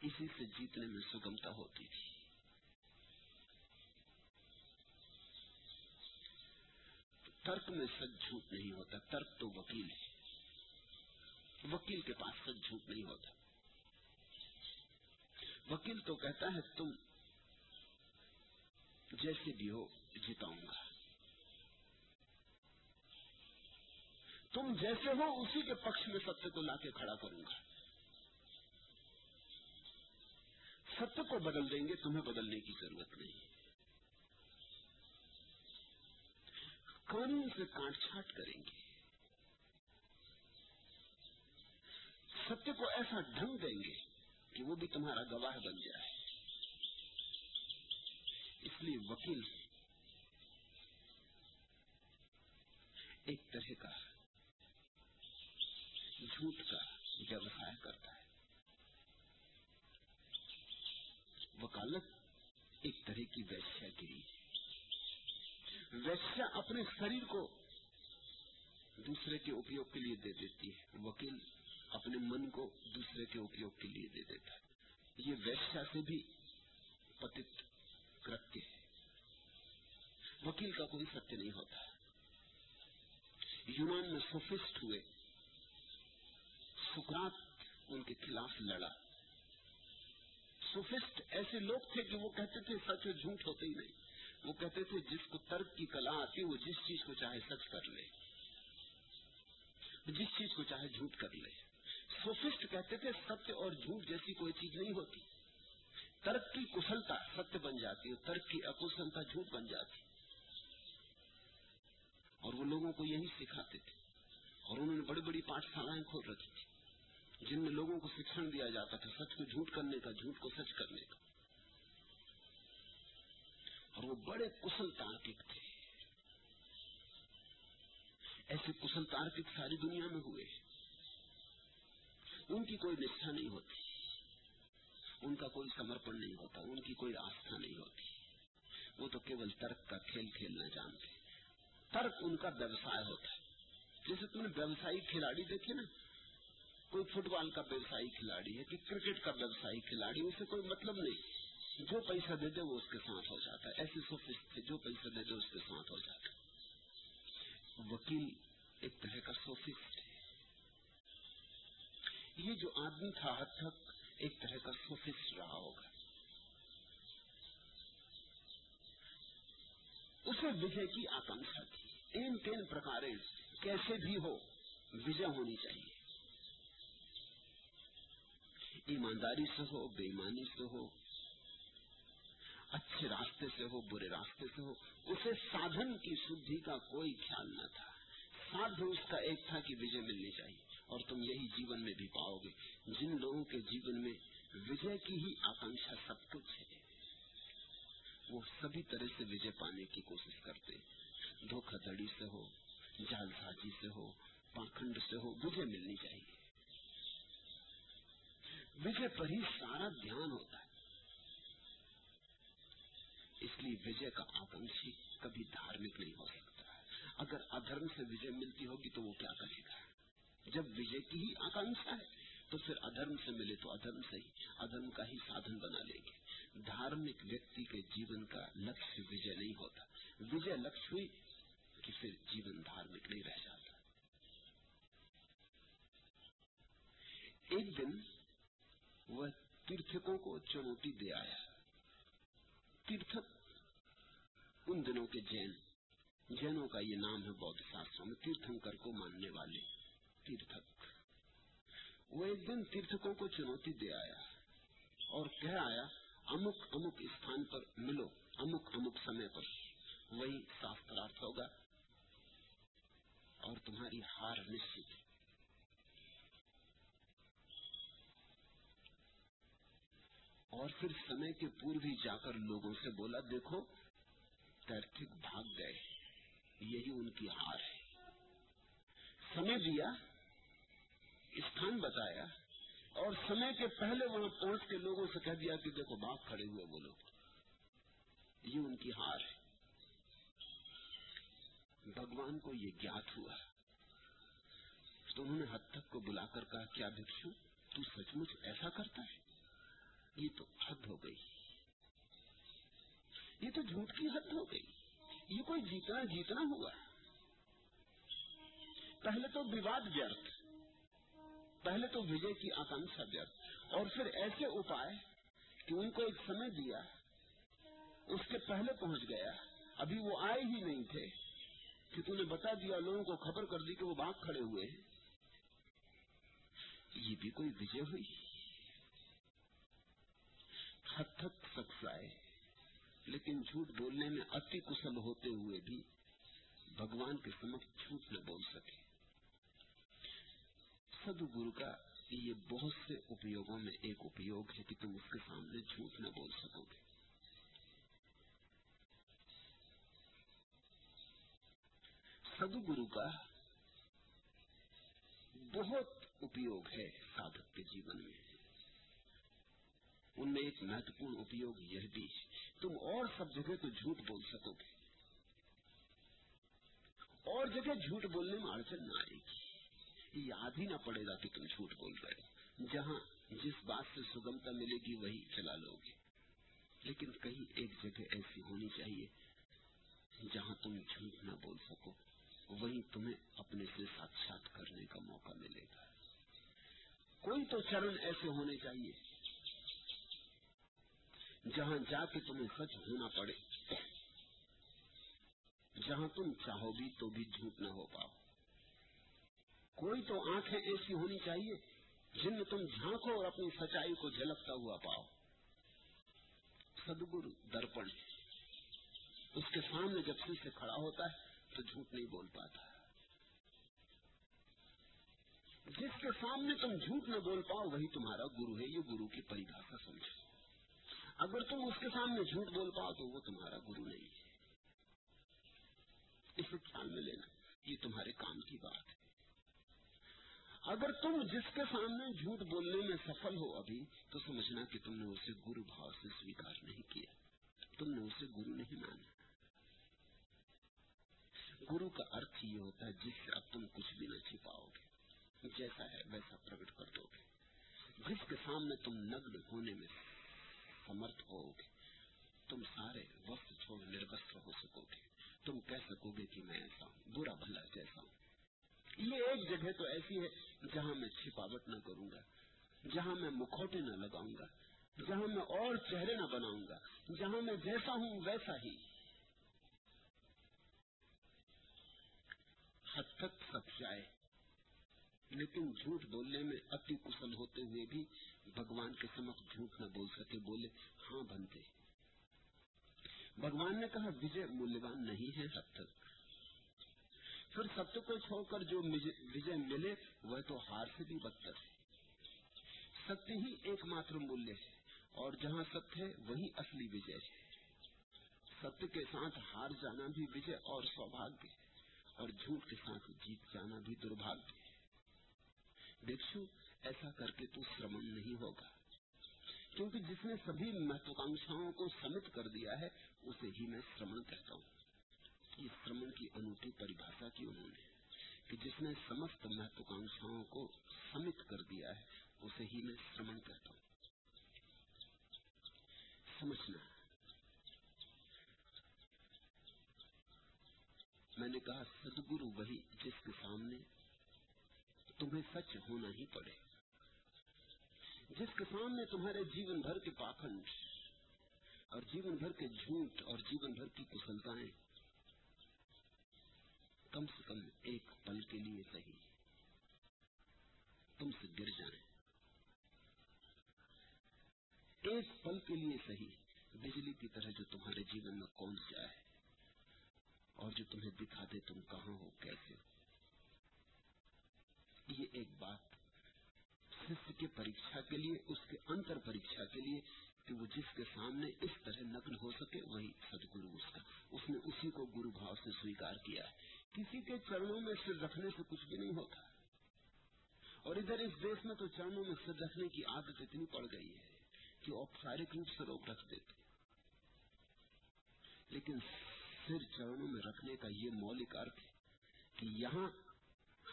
Speaker 1: اسی سے جیتنے میں سگمتا ہوتی تھی۔ ترک میں سچ جھوٹ نہیں ہوتا، ترک تو وکیل ہے۔ وکیل کے پاس سچ جھوٹ نہیں ہوتا۔ وکیل تو کہتا ہے، تم جیسے بھی ہو جتاؤں گا۔ تم جیسے ہو، اسی کے پکش میں ستیہ کو لا کے کھڑا کروں گا۔ ستیہ کو بدل دیں گے، تمہیں بدلنے کی ضرورت نہیں۔ قانون سے کاٹ چھاٹ کریں گے۔ ستیہ کو ایسا ڈھنگ دیں گے کہ وہ بھی تمہارا گواہ بن جائے۔ اس لیے وکیل ایک طرح کا جھوٹ کا ویوسائے کرتا ہے۔ وکالت ایک طرح کی ویشیا گیری ہے ویشیا اپنے شریر کو دوسرے کے اپیوگ کے لیے دے دیتی ہے۔ وکیل اپنے من کو دوسرے کے اپیوگ کے لیے دے دیتا ہے۔ یہ ویشیا سے بھی پتت کرتے ہیں۔ وکیل کا کوئی ستیہ نہیں ہوتا۔ یونان میں سوفسٹ ہوئے۔ سکرات ان کے خلاف لڑا۔ سوفسٹ ایسے لوگ تھے کہ وہ کہتے تھے سچ اور جھوٹ ہوتے ہی نہیں۔ وہ کہتے تھے جس کو ترک کی کلا آتی وہ جس چیز کو چاہے سچ کر لے۔ جس چیز کو چاہے جھوٹ کر لے۔ سوفسٹ کہتے تھے ستیہ اور جھوٹ جیسی کوئی چیز نہیں ہوتی۔ ترک کی کسلتا ستیہ بن جاتی ہے، ترک کی اکسلتا جھوٹ بن جاتی اور وہ لوگوں کو یہی سکھاتے تھے، اور انہوں نے بڑی بڑی پاٹشالائیں کھول رکھی تھی جن میں لوگوں کو شکشن دیا جاتا تھا، سچ کو جھوٹ کرنے کا، جھوٹ کو سچ کرنے کا۔ اور وہ بڑے کسل تارکک تھے۔ ایسے کسل تارکک ساری دنیا میں ہوئے۔ ہیں ان کی کوئی نشا نہیں ہوتی۔ ان کا کوئی سمرپن نہیں ہوتا، ان کی کوئی آستھا نہیں ہوتی۔ وہ تو کیول ترک کا کھیل کھیلنا جانتے ترک ان کا ویوسائے ہوتا ہے۔ جیسے تم نے ویوسائی کھلاڑی دیکھے نا، کوئی فٹ بال کا ویوسائی کھلاڑی ہے کہ کرکٹ کا ویوسائی کھلاڑی، اسے کوئی مطلب نہیں۔ جو پیسہ دے دے وہ اس کے ساتھ ہو جاتا ہے۔ ایسے سوفسٹ سے جو پیسہ دے دے اس کے ساتھ ہو جاتا ہے۔ وکیل ایک طرح کا سوفسٹ ہے۔ یہ جو آدمی تھا حد تک ایک طرح کا سوفسٹ رہا ہوگا۔ اسے وجے کی آکانکھا تھی۔ این تین پرکارے کیسے بھی ہو وجے ہونی چاہیے۔ ایمانداری سے ہو بے ایمانی سے ہو، اچھے راستے سے ہو، برے راستے سے ہو، اسے سادھن کی شدھی کا کوئی خیال نہ تھا۔ سادھ اس کا ایک تھا کہ وجے ملنی چاہیے۔ اور تم یہی جیون میں بھی پاؤ گے۔ جن لوگوں کے جیون میں وجے کی ہی آکانکھا سب کچھ ہے۔ وہ سبھی طرح سے وجے پانے کی کوشش کرتے۔ دھوکھا دڑی سے ہو، جال سازی سے ہو، پاکھنڈ سے ہو، وجے ملنی چاہیے۔ وجے پر ہی سارا دھیان ہوتا ہے۔ اس لیے وجے کا آکانکھی کبھی دھارمک نہیں ہو سکتا۔ اگر ادھرم سے وجے ملتی ہوگی تو وہ کیا کرے گا؟ جب وجے کی ہی آکانکشا ہے، تو پھر ادھرم سے ملے تو ادھرم سے ہی، ادھرم کا ہی سادھن بنا لیں گے دھارمک ویکتی کے جیون کا لکش وجے نہیں ہوتا۔ وجے لکش ہوئی کہ پھر جیون دھارمک نہیں رہ جاتا۔ ایک دن وہ تیرتھکوں کو چنوتی دے آیا۔ تیرتھک ان دنوں کے جین، جینوں کا یہ نام ہے بودھ شاستروں میں تیرتھنکر کو ماننے والے۔ تیرتھک وہ ایک دن تیرتھکوں کو چنوتی دے آیا اور کہہ آیا، امک امک استھان پر ملو، امک امک سمے پر۔ وہی صاف پرارتھ ہوگا۔ اور تمہاری ہار نشچت ہے اور پھر سمے کے پوروی جا کر لوگوں سے بولا، دیکھو، تیرتھک بھاگ گئے۔ یہی ان کی ہار ہے۔ سمے دیا استھان بتایا اور سمے کے پہلے وہاں پہنچ کے لوگوں سے کہہ دیا کہ دیکھو باپ کھڑے ہوئے وہ لوگ۔ یہ ان کی ہار ہے۔ بھگوان کو یہ جات ہوا۔ تو انہوں نے حد تک کو بلا کر کہا، کیا بھکشو تو سچ مچ ایسا کرتا ہے؟ یہ تو حد ہو گئی۔ یہ تو جھوٹ کی حد ہو گئی۔ یہ کوئی جیتنا جیتنا ہوا۔ پہلے تو وواد جرت پہلے تو وجے کی آکانکشا جب اور پھر ایسے اپائے کہ ان کو ایک سمے دیا، اس کے پہلے پہنچ گیا۔ ابھی وہ آئے ہی نہیں تھے۔ کہ تم نے بتا دیا، لوگوں کو خبر کر دی کہ وہ باغ کھڑے ہوئے ہیں۔ یہ بھی کوئی وجے ہوئی؟ ہت ہت شخص آئے لیکن جھوٹ بولنے میں اتی کسل ہوتے ہوئے بھی بھگوان کے سمجھ جھوٹ نہ بول سکے۔ سدھ گرو کا یہ بہت سے اپیوگوں میں ایک اپیوگ ہے کہ تم اس کے سامنے جھوٹ نہ بول سکو گے۔ سدھ گرو کا بہت اپیوگ ہے سادھک کے جیون میں۔ ان میں ایک مہتوپورن اپیوگ یہ بھی تم اور سب جگہ تو جھوٹ بول سکو گے۔ اور جگہ جھوٹ بولنے میں اڑچن نہ آئے گی۔ یہ یاد ہی نہ پڑے گا کہ تم جھوٹ بول رہے جہاں جس بات سے سگمتا ملے گی وہی چلا لو گے۔ لیکن کہیں ایک جگہ ایسی ہونی چاہیے جہاں تم جھوٹ نہ بول سکو۔ وہی تمہیں اپنے سے ساکشات کرنے کا موقع ملے گا۔ کوئی تو چرن ایسے ہونے چاہیے جہاں جا کے تمہیں سچ ہونا پڑے۔ جہاں تم چاہو بھی تو بھی جھوٹ نہ ہو پاؤ۔ کوئی تو آنکھیں ایسی ہونی چاہیے جن میں تم جھانکو اور اپنی سچائی کو جھلکتا ہوا پاؤ۔ سدگر درپن۔ اس کے سامنے جب سی سے کھڑا ہوتا ہے تو جھوٹ نہیں بول پاتا۔ جس کے سامنے تم جھوٹ نہ بول پاؤ، وہی تمہارا گرو ہے۔ یہ گرو کی پریبھاشا سمجھو۔ اگر تم اس کے سامنے جھوٹ بول پاؤ تو وہ تمہارا گرو نہیں۔ ہے اسے خیال میں لینا، یہ تمہارے کام کی بات ہے۔ اگر تم جس کے سامنے جھوٹ بولنے میں سفل ہو ابھی، تو سمجھنا کہ تم نے اسے گرو بھاؤ سے سویکار نہیں کیا۔ تم نے اسے گرو نہیں مانا۔ گرو کا ارتھ یہ ہوتا ہے جس سے اب تم کچھ بھی نہ چھپاؤ گے۔ جیسا ہے ویسا پرگٹ کر دو گے۔ جس کے سامنے تم نگن ہونے میں سمرتھ ہو گے، تم سارے وقت چھوڑ نروست ہو سکو گے۔ تم کہہ سکو گے کہ میں ایسا ہوں، برا بھلا جیسا ہوں۔ یہ ایک جگہ تو ایسی ہے جہاں میں چھپاوٹ نہ کروں گا، جہاں میں مکھوٹے نہ لگاؤں گا، جہاں میں اور چہرے نہ بناؤں گا، جہاں میں جیسا ہوں ویسا ہی۔ حد تک سب جائے۔ لیکن جھوٹ بولنے میں اتی کشل ہوتے ہوئے بھی بھگوان کے سمک جھوٹ نہ بول سکے، بولے ہاں بنتے۔ بھگوان نے کہا، وجے مولیہ نہیں ہے حد تک۔ پھر سب سے کچھ کر جو وجے ملے، وہ تو ہار سے بھی بدتر ہے۔ ستیہ ہی ایک ماتر مولیہ ہے اور جہاں ستیہ ہے وہی اصلی وجے ہے ستیہ کے ساتھ ہار جانا بھی وجے اور سوبھاگیہ، اور جھوٹ کے ساتھ جیت جانا بھی دربھاگیہ ہے دیکھو، ایسا کر کے تو شرمن نہیں ہوگا۔ کیونکہ جس نے سبھی مہتوکاشاؤں کو سمت کر دیا ہے، اسے ہی میں شرمن کہتا ہوں۔ کی سموں کی انوٹھی پریبھاشا کی انہوں نے کہ جس نے سمست مہتوکانشاؤں کو سمت کر دیا ہے، اسے ہی میں سمن کہتا ہوں۔ سمجھنا۔ میں نے کہا، سدگرو وہی جس کے سامنے تمہیں سچ ہونا ہی پڑے۔ جس کے سامنے تمہارے جیون بھر کے پاکھنڈ اور جیون بھر کے جھوٹ اور جیون بھر کی کسلتائیں کم سے کم ایک پل کے لیے صحیح تم سے گر جائیں۔ ایک پل کے لیے صحیح۔ بجلی کی طرح جو تمہارے جیون میں کون جائے اور جو تمہیں دکھا دے تم کہاں ہو، کیسے ہو؟ یہ ایک بات شیش کے پریشا کے لیے، اس کے انتر پریشا کے لیے کہ وہ جس کے سامنے اس طرح نقل ہو سکے، وہی سدگرو اس کا۔ اس نے اسی کو گرو بھاؤ سے سویکار کیا ہے۔ کسی کے چرنوں میں سر رکھنے سے کچھ بھی نہیں ہوتا۔ اور ادھر اس دیش میں تو چرنوں میں سر رکھنے کی عادت اتنی پڑ گئی ہے کہ اوپچارک روپ سے لوگ رکھ دیتے۔ لیکن سر چرنوں میں رکھنے کا یہ مولک ارتھ ہے کہ یہاں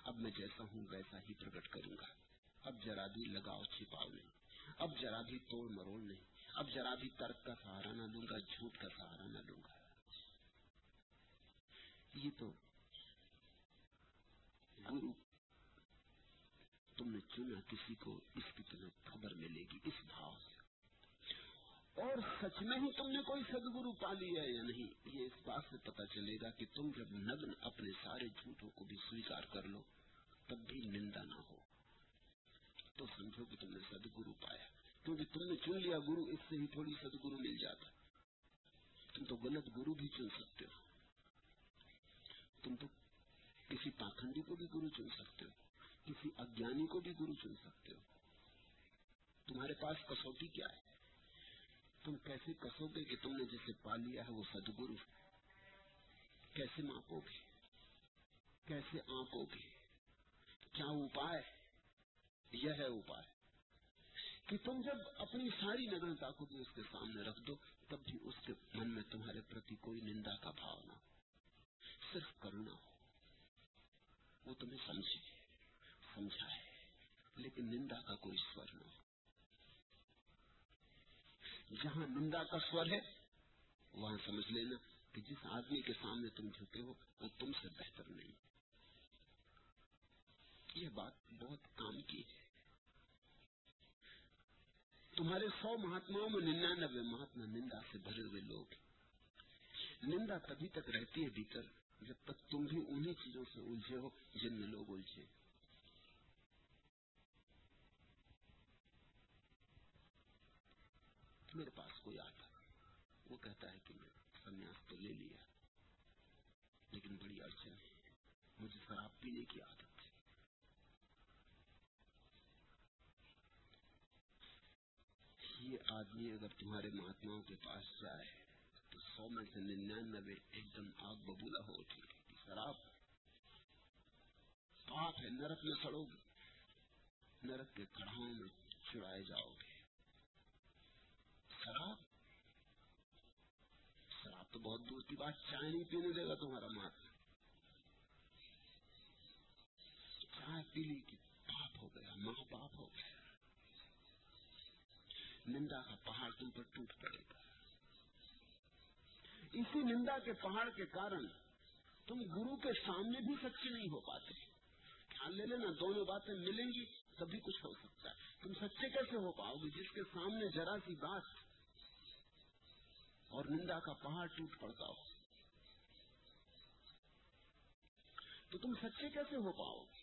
Speaker 1: اب میں جیسا ہوں ویسا ہی پرکٹ کروں گا۔ اب جرا بھی لگاؤ چھپاؤ نہیں۔ اب جرا بھی توڑ مروڑ نہیں۔ اب جرا بھی ترک کا سہارا نہ لوں گا، جھوٹ کا سہارا نہ لوں گا۔ یہ تو گرو تم نے چنا کسی کو اس کی طرح خبر ملے گی، اس بھاؤ سے۔ اور سچ میں ہی تم نے کوئی سدگرو پا لیا یا نہیں؟ یہ اس بات سے پتا چلے گا کہ تم جب نگن اپنے سارے جھوٹوں کو بھی سویکار کر لو، تب بھی نندا نہ ہو۔ تو سمجھو کہ تم نے سدگرو پایا۔ کیونکہ تم نے چن لیا گرو، اس سے ہی تھوڑی سدگرو مل جاتا۔ تم تو غلط گرو بھی چن سکتے ہو۔ تم تو کسی پاکھنڈی کو بھی گرو چن سکتے ہو، کسی اجانی کو بھی گرو چن سکتے ہو۔ تمہارے پاس کسوٹی کیا ہے؟ تم کیسے کسو گے کہ تم نے جسے پا لیا ہے وہ سدگرو کیسے ماپو گے؟ کیسے آنکو گے؟ کیا اپائے؟ یہ ہے اپائے۔ کہ تم جب اپنی ساری نگنتا کو بھی اس کے سامنے رکھ دو، تب بھی اس کے من میں تمہارے پرتی کوئی نندا کا بھاؤ نہ ہو۔ صرف کرنا ہو۔ وہ تمہیں سمجھے، سمجھائے، لیکن نندا کا کوئی سور نہ جہاں نندا کا سور ہے، وہاں سمجھ لینا کہ جس آدمی کے سامنے تم جھکے ہو، وہ تم سے بہتر نہیں۔ یہ بات بہت کام کی ہے۔ تمہارے سو مہاتماؤں میں ننانوے مہاتما نندا سے بھرے ہوئے لوگ نندا تبھی تک رہتی ہے بھیتر جب تک تم بھی انہی چیزوں سے الجھے ہو، جن میں لوگ الجھے میرے پاس کوئی آتا وہ کہتا ہے کہ میں سنیاس تو لے لیا لیکن بڑی اڑچن ہے مجھے شراب پینے کی عادت یہ آدمی اگر تمہارے مہاتماؤں کے پاس جائے سو میں سے ننانوے ایک دم آگ ببولا ہو اٹھی شراب پاپ ہے نرک میں سڑو گے، نرک کے کڑھاؤں میں چڑائے جاؤ گے۔ شراب شراب تو بہت دور کی بات، چائے نہیں پینے دے گا تمہارا ماں چائے پی لی کہ پاپ ہو گیا، ماں باپ ہو گیا نندا کا پہاڑ تم پر ٹوٹ پڑے گا۔ اسی نندا کے پہاڑ کے کارن تم گرو کے سامنے بھی سچے نہیں ہو پاتے۔ خیال لے لینا، دونوں باتیں ملیں گی، تبھی کچھ ہو سکتا ہے۔ تم سچے کیسے ہو پاؤ گے؟ جس کے سامنے ذرا سی بات اور نندا کا پہاڑ ٹوٹ پڑتا ہو۔ تو تم سچے کیسے ہو پاؤ گے؟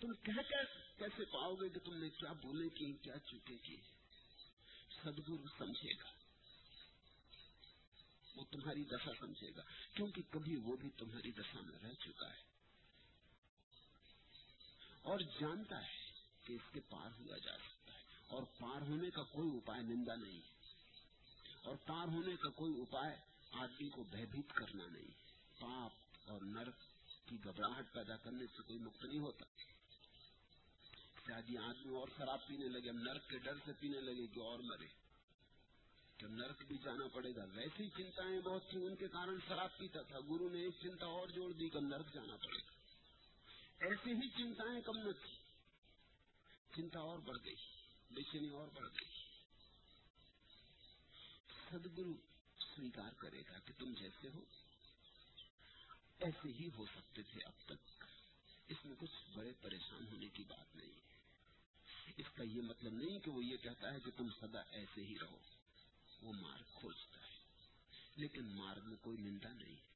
Speaker 1: تم کہہ کیسے پاؤ گے کہ تم نے کیا بولے کی، کیا چوکے کی؟ سدگرو سمجھے گا۔ وہ تمہاری دشا سمجھے گا، کیونکہ کبھی وہ بھی تمہاری دشا میں رہ چکا ہے۔ اور جانتا ہے کہ اس کے پار ہوا جا سکتا ہے۔ اور پار ہونے کا کوئی اپائے نندا نہیں ہے۔ اور پار ہونے کا کوئی اپائے آدمی کو بہبیت کرنا نہیں پاپ اور نرک کی گھبراہٹ پیدا کرنے سے کوئی مکت نہیں ہوتا۔ شادی آدمی اور شراب پینے لگے نرک کے ڈر سے پینے لگے کہ اور مرے۔ تو نرک بھی جانا پڑے گا، ویسی چنتائیں بہت تھی ان کے کارن شراب پیتا تھا۔ گرو نے ایک چنتا اور جوڑ دی کہ نرک جانا پڑے گا۔ ایسی ہی چنتائیں کم نہ تھی چنتا اور بڑھ گئی بے اور بڑھ گئی۔ سدگرو سویکار کرے گا کہ تم جیسے ہو۔ ایسے ہی ہو سکتے تھے اب تک۔ اس میں کچھ بڑے پریشان ہونے کی بات نہیں۔ ہے اس کا یہ مطلب نہیں کہ وہ یہ کہتا ہے کہ تم سدا ایسے ہی رہو۔ وہ مارگ کھولتا ہے۔ لیکن مارگ میں کوئی نندا نہیں ہے۔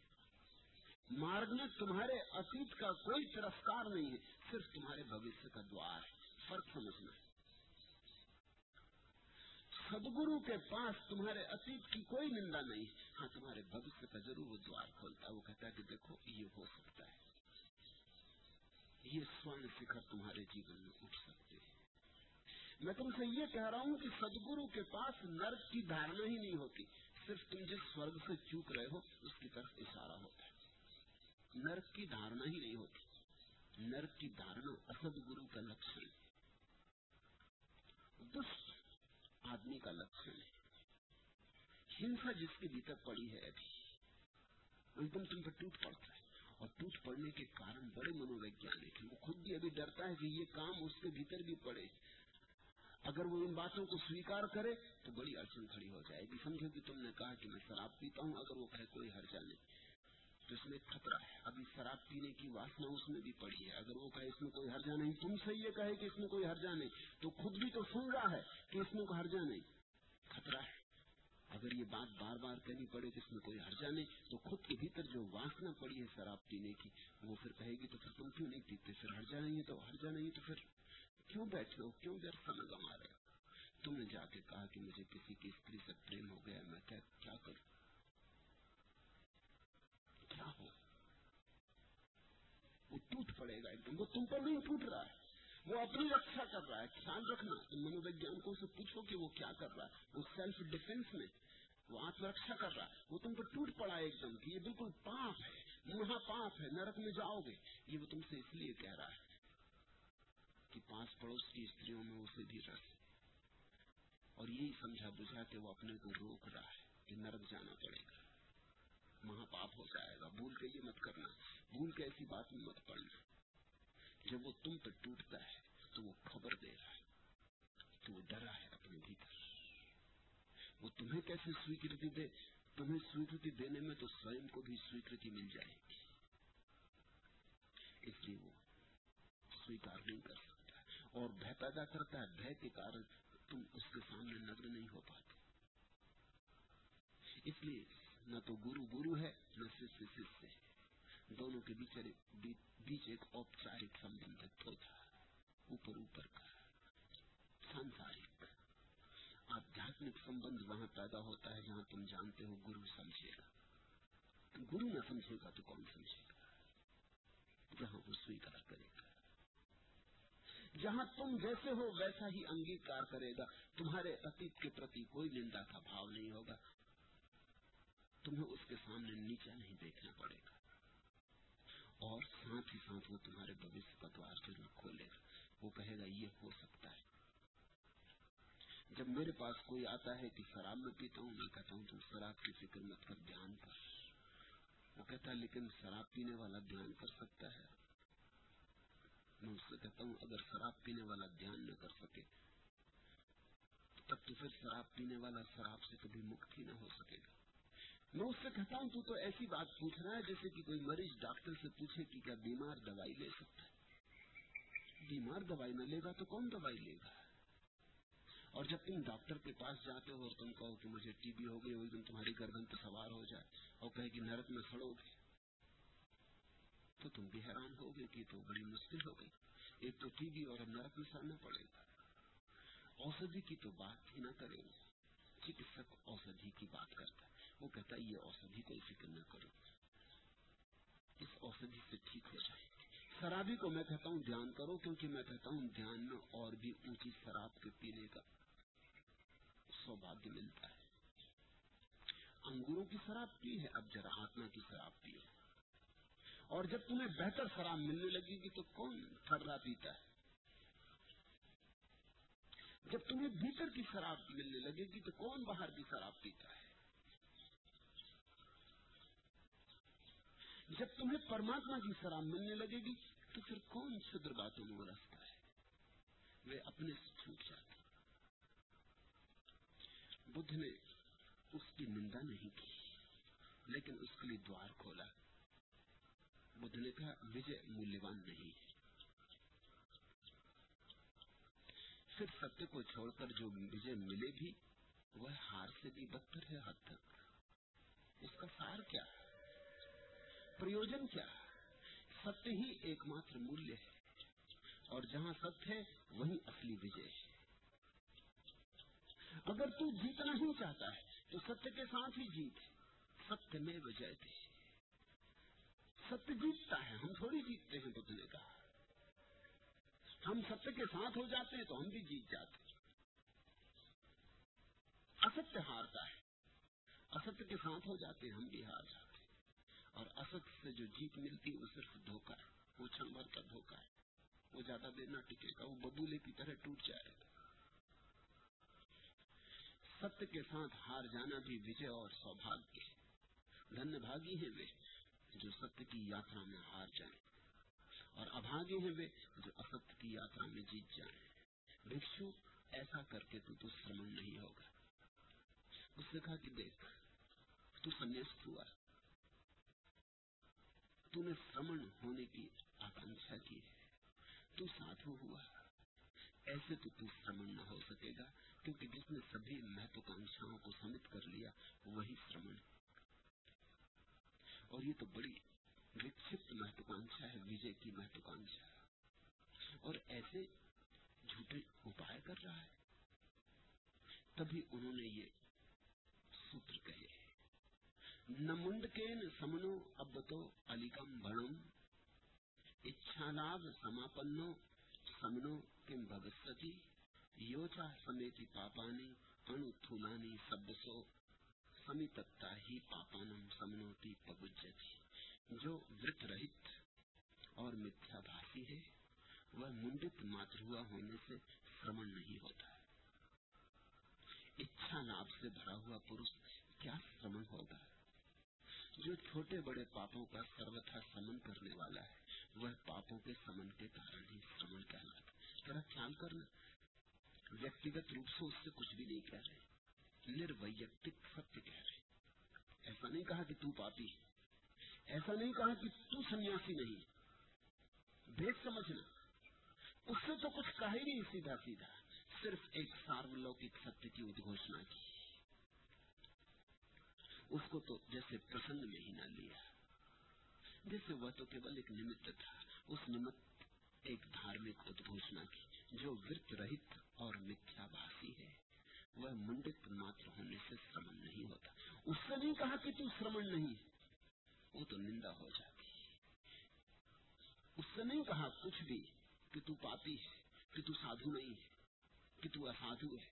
Speaker 1: مارگ میں تمہارے اطیت کا کوئی طرفکار نہیں ہے، صرف تمہارے بھوشیہ کا دوار ہے۔ فرق سمجھنا ہے۔ سدگرو کے پاس تمہارے اتیت کی کوئی نندا نہیں ہاں تمہارے بھوشیہ کا ضرور وہ دوار کھولتا ہے۔ وہ کہتا ہے کہ دیکھو، یہ ہو سکتا ہے۔ یہ سوان شکھر تمہارے جیون میں اٹھ سکتے ہیں۔ میں تم سے یہ کہہ رہا ہوں کہ سدگرو کے پاس نرک کی دھارنا ہی نہیں ہوتی۔ صرف تم جس سورگ سے چوک رہے ہو، اس کی طرف اشارہ ہوتا ہے۔ نرک کی دھارنا ہی نہیں ہوتی۔ نرک کی دھارنا اسد گرو کا لکشن دست آدمی کا لکشن ہے۔ ہنسا جس کے بھیتر پڑی ہے ابھی۔ ایک دم تم پہ ٹوٹ پڑتا ہے۔ اور ٹوٹ پڑنے کے کارن بڑے منویجانک وہ خود بھی ابھی ڈرتا ہے کہ یہ کام اس کے بھیتر بھی پڑے۔ اگر وہ ان باتوں کو سویکار کرے تو بڑی اڑچن کھڑی ہو جائے گی۔ سمجھو کہ تم نے کہا کہ میں شراب پیتا ہوں، اگر وہ کہ کوئی ہرجا نہیں۔ تو اس میں خطرہ ہے۔ ابھی شراب پینے کی واسنا اس میں بھی پڑی ہے۔ اگر وہ کہے اس میں کوئی ہرجا نہیں، تم سے یہ کہے کہ اس میں کوئی ہرجا نہیں، تو خود بھی تو سن رہا ہے کہ اس میں کوئی ہر ہرجا نہیں۔ خطرہ ہے۔ اگر یہ بات بار بار کہنی پڑے کہ اس میں کوئی ہرجا نہیں، تو خود کے بھیتر جو واسنا پڑی ہے شراب پینے کی، وہ پھر کہے گی تو پھر تم کیوں نہیں پیتے؟ پھر ہرجا نہیں ہے تو ہر ہرجا نہیں تو پھر کیوں بیٹھے ہو؟ کیوں ادھر سمے گما رہے ہو تم نے جا کے کہا کہ مجھے کسی کی استری سے پریم ہو گیا میں کہ کیا کروں؟ کیا ہو؟ وہ ٹوٹ پڑے گا ایک دم۔ وہ تم پر نہیں ٹوٹ رہا ہے۔ وہ اپنی رکشا کر رہا ہے۔ خیال رکھنا۔ منویجانکوں سے پوچھو کہ وہ کیا کر رہا ہے۔ وہ سیلف ڈیفینس میں۔ وہ آتم رکشا کر رہا ہے۔ وہ تم پر ٹوٹ پڑا ہے ایک دم کہ یہ بالکل پاپ ہے۔ مہا پاپ ہے۔ نرک میں جاؤ گے۔ یہ وہ تم سے اس لیے کہہ رہا ہے۔ کہ پاس پڑوس کی استریوں میں اسے بھی رس اور یہی سمجھا بجھا کہ وہ اپنے کو روک رہا ہے کہ نرک جانا پڑے گا۔ مہا پاپ ہو جائے گا۔ بھول کے یہ مت کرنا۔ بھول کے ایسی بات میں مت پڑنا۔ جب وہ تم پہ ٹوٹتا ہے تو وہ خبر دے رہا ہے کہ وہ ڈرا ہے اپنے بھیتر۔ وہ تمہیں کیسے سویکرتی دے تمہیں سویکرتی دینے میں تو سوئم کو بھی سویکرتی مل جائے گی۔ اس لیے وہ سویکار نہیں کر اور بھے پیدا کرتا ہے بھے کے کارن تم اس کے سامنے نظر نہیں ہو پاتے۔ اس لیے نہ تو گرو گرو ہے، نہ شیشے شیشے ہے دونوں کے بیچ بیچ ایک اوپچارک سمبند ہوتا اوپر اوپر کا سانسارک آدھیاتمک سمبند وہاں پیدا ہوتا ہے جہاں تم جانتے ہو گرو سمجھے گا۔ گرو نہ سمجھے گا تو کون سمجھے گا؟ جہاں وہ سویکار کرے گا۔ جہاں تم جیسے ہو ویسا ہی انگیکار کرے گا۔ تمہارے اتیت کے پرتی کوئی نندا کا بھاؤ نہیں ہوگا۔ تمہیں اس کے سامنے نیچا نہیں دیکھنا پڑے گا۔ اور ساتھ ہی ساتھ وہ تمہارے بھوشیہ کا دوار ضرور کھولے گا۔ وہ کہے گا، یہ ہو سکتا ہے۔ جب میرے پاس کوئی آتا ہے کہ شراب میں پیتا ہوں، میں کہتا ہوں، تم شراب کی فکر مت کر، دھیان پر۔ وہ کہتا ہے، لیکن شراب پینے والا دھیان کر سکتا ہے۔ میں اس سے کہتا ہوں، اگر شراب پینے والا دھیان نہ کر سکے، تب تو پھر شراب پینے والا شراب سے کبھی مکت ہی نہ ہو سکے گا۔ میں اس سے کہتا ہوں، تو تو ایسی بات پوچھ رہا ہے جیسے کہ کوئی مریض ڈاکٹر سے پوچھے کہ کیا بیمار دوائی لے سکتا ہے۔ بیمار دوائی نہ لے گا تو کون دوائی لے گا؟ اور جب تم ڈاکٹر کے پاس جاتے ہو اور تم کہو کہ مجھے ٹی بی ہو گئی ایک دم تمہاری گردن پہ سوار ہو جائے اور کہے کہ نرک میں سڑو گے تو تم بھی حیران ہو گئے کہ تو بڑی مشکل ہو گئی۔ ایک تو ٹی وی اور نرک نسانا پڑے گا۔ اوسدھی کی تو بات ہی نہ کریں چکتسک اوسدھی کی بات کرتا ہے۔ وہ کہتا ہے، یہ اوسدھی کوئی فکر نہ کرو۔ اس اوسدھی سے ٹھیک ہو جائے شرابی کو میں کہتا ہوں، دھیان کرو، کیونکہ میں کہتا ہوں، دھیان میں اور بھی اونچی شراب کے پینے کا سوبھاگیہ ملتا ہے۔ انگوروں کی شراب پی ہے، اب جراحتنا کی شراب پی ہے۔ اور جب تمہیں بہتر شراب ملنے لگے گی تو کون تھرا پیتا ہے؟ جب تمہیں بھیتر کی شراب ملنے لگے گی تو کون باہر کی شراب پیتا ہے؟ جب تمہیں پرماتما کی شراب ملنے لگے گی تو پھر کون شدر باتوں میں رکھتا ہے؟ وہ اپنے سے چھوٹ جاتے بدھ نے اس کی نندا نہیں کی، لیکن اس کے لیے دوار کھولا۔ بدلے کا وجے مولیہوان نہیں ہے۔ صرف ستیہ کو چھوڑ کر جو وجے ملے بھی، وہ ہار سے بھی بدتر ہے حد تک۔ اس کا سار کیا؟ پریوجن کیا؟ ستیہ ہی ایک ماتر مولیہ ہے۔ اور جہاں ستیہ ہے وہیں اصلی وجے ہے۔ اگر تو جیتنا ہی چاہتا ہے، تو ستیہ کے ساتھ ہی جیت۔ ستیہ میں وجہ تھی۔ ستیہ جیتتا ہے، ہم تھوڑی جیتتے ہیں بدھ نے کہا۔ ہم ستیہ کے ساتھ ہو جاتے ہیں تو ہم بھی جیت جاتے ہیں۔ اصتیہ ہارتا ہے۔ اصت کے ساتھ ہو جاتے ہیں، ہم بھی ہار جاتے ہیں۔ اور اصت سے جو جیت ملتی ہے، وہ صرف دھوکہ ہے۔ وہ بھر کا دھوکہ ہے۔ وہ زیادہ دیر نہ ٹکے گا وہ ببولے کی طرح ٹوٹ جائے گا۔ ستیہ کے ساتھ ہار جانا بھی وجے اور سوبھاگیہ دھن بھاگی ہے وہ۔ جو ستیہ کی یاترا میں ہار جائیں اور ابھاگے ہیں وہ جو اصت کی یاترا میں جیت جائیں۔ بھکشو ایسا کر کے تو سرمن نہیں ہوگا۔ اس نے کہا کہ دیکھ، تو سنیست ہوا۔ تو نے سرمن ہونے کی آکانکشا کی۔ تو ساتھو ہوا۔ ایسے تو تو سرمن نہ ہو سکے گا، کیونکہ جس نے سبھی مہتوکانکشاؤں کو سمت کر لیا، وہی سرمن ہے اور یہ تو بڑی وکست مہتوکانشا ہے، وجے کی مہتوکانشا۔ اور ایسے جھوٹے اپائے کر رہا ہے۔ تبھی انہوں نے یہ سوتر کہے۔ نمنڈ کے سمنو ابتو الیکم بڑم اچھا سماپنو سمنو کم بھگستی۔ یوچا سمیتی پاپانی انو تھولانی سبسو۔ سمیتتا ہی پا جو وت رہت اور متھیا بھاشی ہے، وہ منڈت ماتر ہوا ہونے سے شرمن نہیں ہوتا۔ اچھا ناپ سے بھرا ہوا پورش کیا شرمن ہوگا؟ جو چھوٹے بڑے پاپوں کا سروتھا سمن کرنے والا ہے، وہ پاپوں کے سمن کے کارن ہی سمن کہلاتا ذرا خیال کرنا۔ ویکتیگت روپ سے اس سے کچھ بھی نہیں کہہ رہے۔ نرویتک ستیہ کہہ رہے۔ ایسا نہیں کہا کہ تو پاپی ہے ایسا نہیں کہا کہ تو سنیاسی نہیں بھید سمجھنا۔ اس سے تو کچھ کہا ہی نہیں سیدھا سیدھا۔ صرف ایک سارولوکک ستیہ کی ادھوشنا کی۔ اس کو تو جیسے پرسن میں ہی نہ لیا۔ جیسے وہ تو کیول ایک نمت تھا۔ اس نمت ایک دھارمک ادھوشنا کی، جو ورت رہت اور متھیا بھاشی ہے۔ وہ منڈت ماتر ہونے سے سمن نہیں ہوتا۔ اس سے نہیں کہا کہ تو سرمن نہیں ہے۔ وہ تو نندا ہو جاتی اس سے نہیں کہا کچھ بھی کہ تو پاپی ہے، کہ تو سادھو نہیں ہے، کہ تو اسادھو ہے۔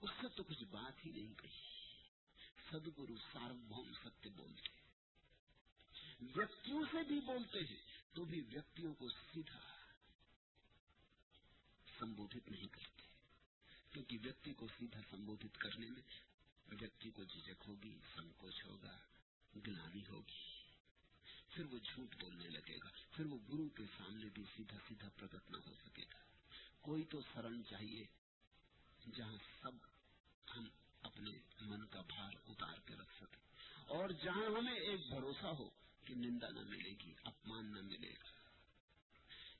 Speaker 1: اس سے تو کچھ بات ہی نہیں کہی۔ سدگرو ساربھوم ستیہ بولتے ویکتوں سے بھی بولتے ہیں تو بھی ویکتیوں کو سیدھا سمبوت نہیں کرتے۔ کیونکہ ویکتی کو سیدھا سمبوت کرنے میں ویکتی کو جھجک ہوگی، سنکوچ ہوگا۔ گلانی ہوگی۔ پھر وہ جھوٹ بولنے لگے گا۔ پھر وہ گرو کے سامنے بھی سیدھا سیدھا پرگٹ نہ ہو سکے گا۔ کوئی تو سرن چاہیے جہاں سب ہم اپنے من کا بھار اتار کے رکھ سکے اور جہاں ہمیں ایک بھروسہ ہو کہ نندا نہ ملے گی، اپمان نہ ملے گا۔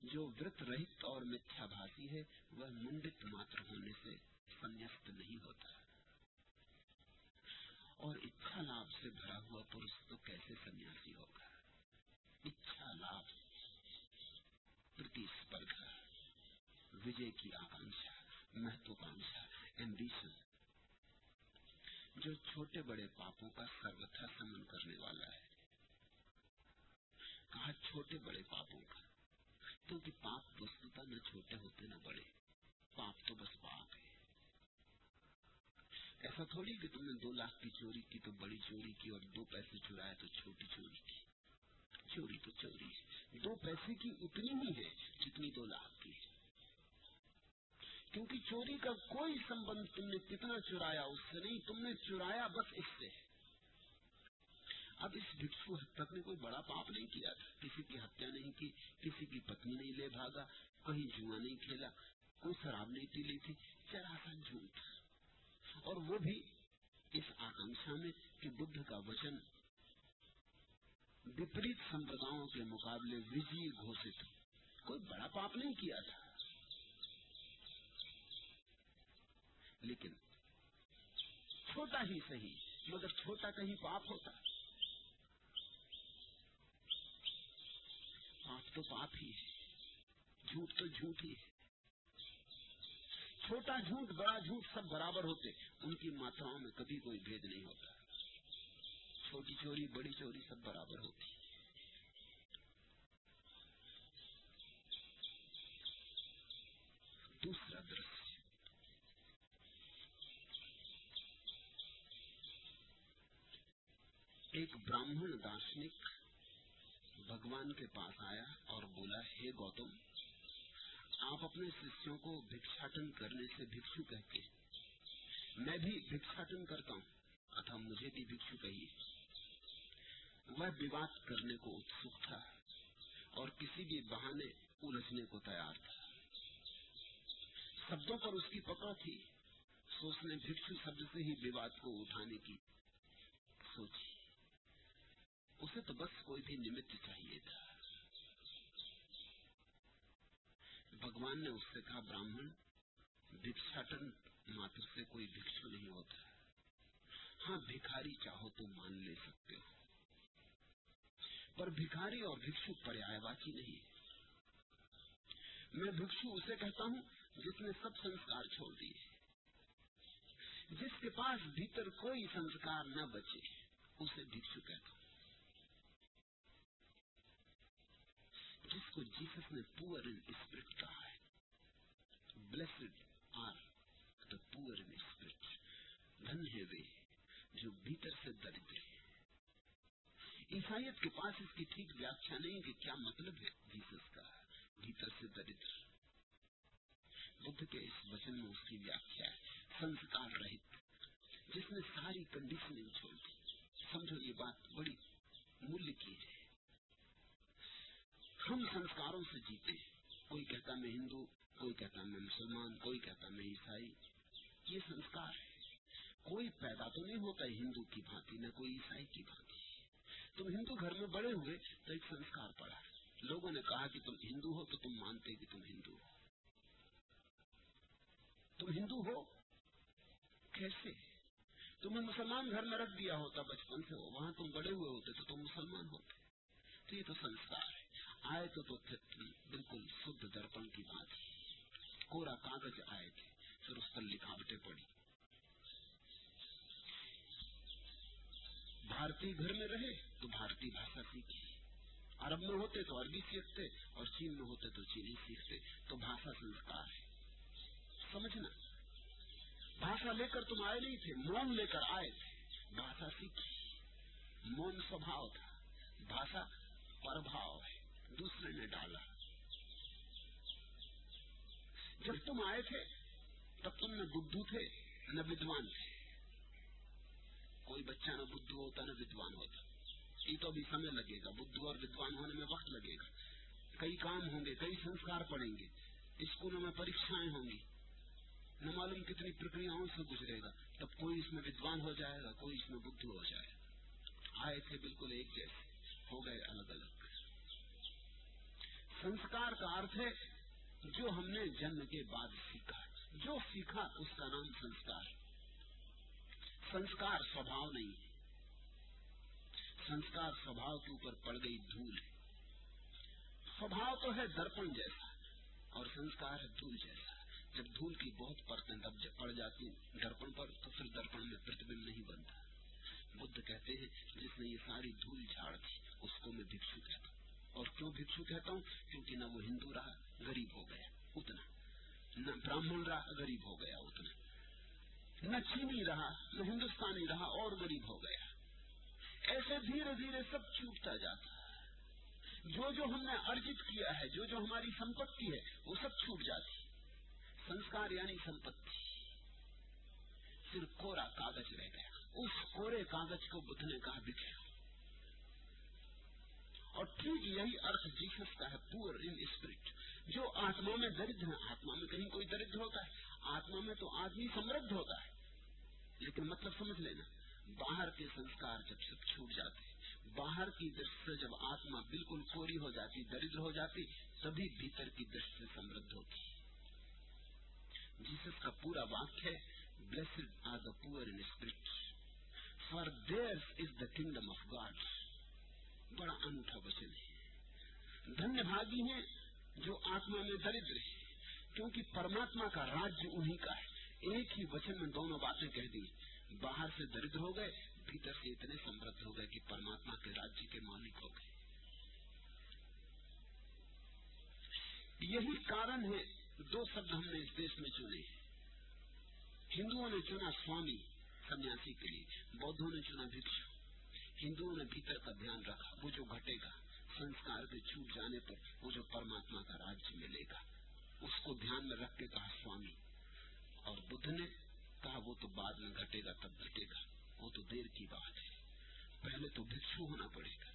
Speaker 1: جو ورت رہت اور متھیا بھاشی ہے، وہ منڈت ماتر ہونے سے سنست نہیں ہوتا۔ اور اچھا اتنا لابھ سے بھرا ہوا پورش تو کیسے سنیاسی ہوگا؟ اتنا لابھ پرتیسپردھا وجے کی آکانشا، مہتوکانشا، ایمبیشن۔ جو چھوٹے بڑے پاپوں کا سروتھا سمن کرنے والا ہے۔ کہا، چھوٹے بڑے پاپوں کا۔ کیونکہ پاپ وسطتا نہ چھوٹے ہوتے نہ بڑے۔ پاپ تو بس پاپ ہے ایسا تھوڑی کہ تم نے دو لاکھ کی چوری کی، تو بڑی چوری کی اور دو پیسے چرائے تو چھوٹی چوری کی۔ چوری تو چوری دو پیسے کی اتنی ہی ہے جتنی دو لاکھ کی کیونکہ چوری کا کوئی سمبند تم نے کتنا چرایا، اس سے نہیں، تم نے چرایا بس اس سے۔ اب اس بھکسو تک نے کوئی بڑا پاپ نہیں کیا کسی کی ہتیا نہیں کی، کسی کی پتنی نہیں لے بھاگا، کہیں جوا نہیں کھیلا، کوئی شراب نہیں پی لی تھی چراسا جھوٹ اور وہ بھی اس آکانشا میں کہ بدھ کا وچن وپریت سمپرداؤں کے مقابلے وجی گھوشت کوئی بڑا پاپ نہیں کیا تھا۔ لیکن چھوٹا ہی صحیح، مگر چھوٹا کہیں پاپ ہوتا۔ پاپ تو پاپ ہی ہے، جھوٹ تو جھوٹ ہی ہے۔ چھوٹا جھوٹ بڑا جھوٹ سب برابر ہوتے ان کی ماتراؤں میں کبھی کوئی بھید نہیں ہوتا۔ چھوٹی چوری بڑی چوری سب برابر ہوتی۔ دوسرا درخت ایک براہمن دارشنک بھگوان کے پاس آیا اور بولا ہے hey, گوتم آپ اپنے شیشوں کو بھکشاٹن کرنے سے بھکشو کہتے ہیں۔ میں بھی بھکشاٹن کرتا ہوں۔ اتھا مجھے بھی بھکشو کہیے۔ وہ وواد کرنے کو اتسک تھا اور کسی بھی بہانے الجھنے کو تیار تھا۔ شبدوں پر اس کی پکڑ تھی۔ سو اس نے بھکشو شبد سے ہی وواد کو اٹھانے کی سوچی۔ اسے تو بس کوئی بھی نمت چاہیے تھا۔ بھگوان نے اس سے کہا براہمن بھکساٹن ماتر سے کوئی بھکشو نہیں ہوتا۔ ہاں بھکاری چاہو تو مان لے سکتے ہو۔ پر بھکاری اور بھکشو پریائے واقعی نہیں۔ ہے میں بھکشو اسے کہتا ہوں جس نے سب سنسکار چھوڑ دیے۔ جس کے پاس بھیتر کوئی سنسکار نہ بچے، اسے بھکشو کہتا ہوں۔ جس کو جیسس نے پور ان اسپرٹ کہا ہے۔ Blessed are the poor in spirit دھن ہے وے جو بھیتر سے درد عیسائیت کے پاس اس کی ٹھیک ویاخیا نہیں کہ کیا مطلب ہے جیسس کا بھیتر سے دردر بدھ کے اس وچن میں اس کی ویاخیا ہے، سنسکار رہت۔ جس نے ساری کنڈیشن چھوڑ دی۔ سمجھو یہ بات بڑی مل کی ہے۔ ہم سنسکاروں سے جیتے ہیں۔ کوئی کہتا میں ہندو، کوئی کہتا میں مسلمان، کوئی کہتا میں عیسائی۔ یہ سنسکار ہے کوئی پیدا تو نہیں ہوتا ہندو کی بھانتی، نہ کوئی عیسائی کی بھانتی۔ تم ہندو گھر میں بڑے ہوئے تو ایک سنسکار پڑا۔ لوگوں نے کہا کہ تم ہندو ہو تو تم مانتے کہ تم ہندو ہو۔ تم ہندو ہو؟ کیسے؟ تمہیں مسلمان گھر میں رکھ دیا ہوتا، بچپن سے ہو وہاں تم بڑے ہوئے ہوتے تو تم مسلمان ہوتے۔ تو یہ تو سنسکار ہے۔ آئے تو تو بالکل شدھ درپن کی بات کوڑا کاغذ آئے تھے، پھر اس پر لکھاوٹیں پڑی۔ بھارتی گھر میں رہے تو بھارتی بھاشا سیکھی عرب میں ہوتے تو عربی سیکھتے اور چین میں ہوتے تو چینی سیکھتے، تو بھاشا سنسکار ہے۔ سمجھنا۔ بھاشا لے کر تم آئے نہیں تھے، مون لے کر آئے تھے۔ بھاشا سیکھی مون سوبھاؤ تھا، بھاشا پربھاؤ ہے۔ دوسرے نے ڈالا۔ جب تم آئے تھے، تب تم نہ بدھو تھے، نہ ودوان تھے۔ کوئی بچہ نہ بدھو ہوتا، نہ ودوان ہوتا۔ یہ تو ابھی سمے لگے گا بدھو اور ودوان ہونے میں وقت لگے گا۔ کئی کام ہوں گے، کئی سنسکار پڑیں گے۔ اسکولوں میں پریشائیں ہوں گی۔ نہ معلوم کتنی پرکریاں سے گزرے گا۔ تب کوئی اس میں ودوان ہو جائے گا، کوئی اس میں بدھ ہو جائے گا۔ آئے تھے بالکل ایک جیسے، ہو گئے الگ الگ۔ سنسکار کا ارتھ ہے، جو ہم نے جنم کے بعد سیکھا۔ جو سیکھا، اس کا نام سنسکار سنسکار سوبھاؤ نہیں ہے۔ سنسکار سوبھاؤ کے اوپر پڑ گئی دھول ہے۔ سوبھاؤ تو ہے درپن جیسا، اور سنسکار ہے دھول جیسا۔ جب دھول کی بہت پرتیں دب پڑ جاتی درپن پر، تو پھر درپن میں پرتبند نہیں بنتا۔ بدھ کہتے ہیں، جس نے یہ ساری دھول جھاڑ دی، اس کو میں بھکشو کہتا اور کیوں بھکسو کہتا ہوں؟ کیونکہ نہ وہ ہندو رہا، غریب ہو گیا، اتنا۔ نہ براہمن رہا، غریب ہو گیا، اتنا۔ نہ چینی رہا، نہ ہندوستانی رہا، اور غریب ہو گیا۔ ایسے دھیرے دھیرے سب چوٹتا جاتا جو جو ہم نے ارجت کیا ہے، جو جو ہماری سمپتی ہے، وہ سب چھوٹ جاتی۔ سنسکار یعنی سمپتی۔ صرف کورا کاغذ رہ گیا۔ اس کورے کاغذ کو بدھ نے کہا بکھرو اور ٹھیک یہی ارتھ جیسس کا ہے، پور ان اسپرٹ جو آتما میں درد ہے، آتما میں کہیں کوئی درد ہوتا ہے، آتما میں تو آدمی سمردھ ہوتا ہے۔ لیکن مطلب سمجھ لینا، باہر کے سنسکار جب سب چھوٹ جاتے باہر کی درست سے جب آتما بالکل کوری ہو جاتی، درد ہو جاتی، تبھی بھیتر کی دست سے سمردھ ہوتی جیسس کا پورا واقع ہے blessed are the poor in spirit for their is the kingdom of God بڑا انوکھا وسن ہے۔ دھنیہ بھاگی ہیں جو آتما میں دردر ہے کیونکہ پرماتما کا راج انہی کا ہے، ایک ہی وچن میں دونوں باتیں کہہ دی۔ باہر سے درد ہو گئے، بھیتر سے اتنے سمردھ ہو گئے کہ پرماتما کے راجیہ کے مالک ہو گئے۔ یہی کارن ہے دو شبد ہم نے اس دیش میں چنے۔ ہندوؤں نے چنا سوامی سنیاسی کے لیے، بودھوں نے چنا بھکشو۔ ہندوؤں نے بھیتر کا دھیان رکھا، وہ جو گھٹے گا، سنسکار کے چھوٹ جانے پر وہ جو پرماتما کا راج ملے گا۔ اس کو دھیان میں رکھ کے کہا، سوامی، اور بدھ نے کہا، وہ تو بعد میں گھٹے گا، تب گھٹے گا۔ وہ تو دیر کی بات ہے۔ پہلے تو بھکشو ہونا پڑے گا۔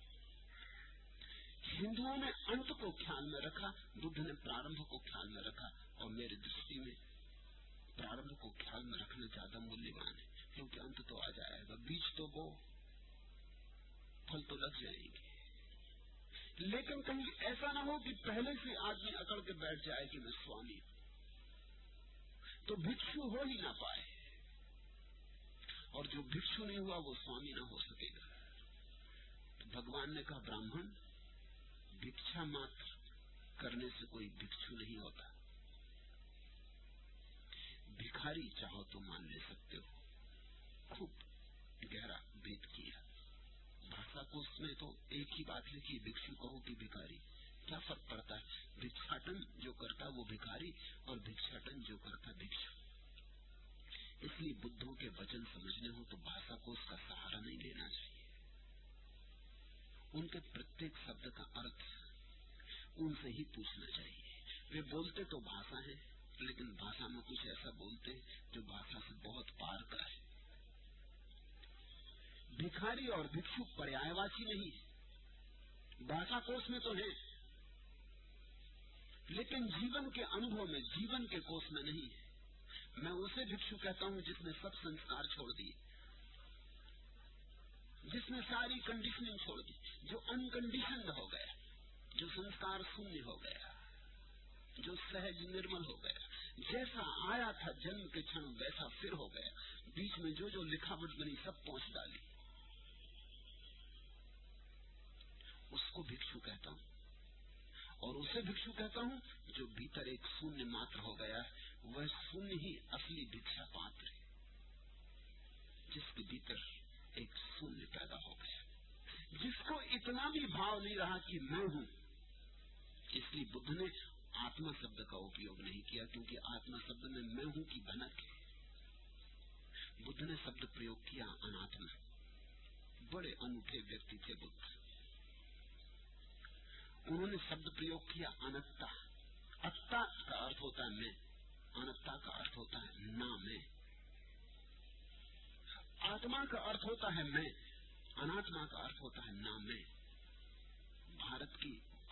Speaker 1: ہندوؤں نے انت کو خیال میں رکھا، بدھ نے پرارمبھ کو خیال میں رکھا، اور میرے دستی میں پرارمبھ کو خیال میں رکھنا زیادہ مولیہ ہے، کیونکہ انت تو آ جائے گا۔ بیج تو بو پھل تو لگ جائیں گے لیکن کہیں ایسا نہ ہو کہ پہلے سے آدمی اکڑ کے بیٹھ جائے کہ میں سوامی تو بھکشو ہو ہی نہ پائے۔ اور جو بھکشو نہیں ہوا، وہ سوامی نہ ہو سکے گا۔ تو بھگوان نے کہا براہمن بھکشا ماتر کرنے سے کوئی بھکشو نہیں ہوتا۔ بھاری چاہو تو مان لے سکتے ہو۔ خوب گہرا بھید کیا۔ سب اس میں تو ایک ہی بات لکھی بکسو کہو کہ بھکاری کیا فرق پڑتا ہے؟ بھکشاٹن جو کرتا وہ بھکاری اور بھکشاٹن جو کرتا بھکشو اس لیے بدھوں کے وچن سمجھنے ہو تو بھاشا کو اس کا سہارا نہیں لینا چاہیے۔ ان کے پرتیک شبد کا ارتھ ان سے ہی پوچھنا چاہیے۔ وہ بولتے تو بھاشا ہے، لیکن بھاشا میں کچھ ایسا بولتے جو بھاشا سے بہت پار کا ہے۔ بھکھاری اور بھکشو پریا واسی نہیں۔ ہے ڈاٹا کوس میں تو ہے، لیکن جیون کے انبھو میں، جیون کے کوس میں نہیں ہے۔ میں اسے بھکشو کہتا ہوں جس نے سب سنسکار چھوڑ دیے۔ جس نے ساری کنڈیشننگ چھوڑ دی، جو انکنڈیشن ہو گیا، جو سنسکار شونیہ ہو گیا، جو سہج نرمل ہو گیا۔ جیسا آیا تھا جنم کے چھن، ویسا پھر ہو گیا۔ بیچ میں جو جو لکھاوٹ بنی، سب پہنچ ڈالی۔ اس کو بھکشو کہتا ہوں۔ اور اسے بھکشو کہتا ہوں جو بھیتر ایک شونیہ ماتر ہو گیا ہے وہ شونیہ ہی اصلی بھکشا پاتر ہے، جس کے بھیتر ایک شونیہ پیدا ہو گیا۔ جس کو اتنا بھی بھاؤ نہیں رہا کہ میں ہوں۔ اس لیے بدھ نے آتما شبد کا اپیوگ نہیں کیا، کیونکہ آتما شبد میں میں ہوں کی بھنک ہے۔ بدھ نے شبد پریوگ کیا اناتما۔ بڑے انوٹھے ویکتی تھے بدھ۔ انہوں نے شبد پریوگ کیا انتتا اتا کا ارتھ ہوتا ہے میں انتتا کا ارتھ ہوتا ہے نہ میں۔ آتما کا ارتھ ہوتا ہے میں، اناتما کا ارتھ ہوتا ہے نہ میں۔ بھارت کی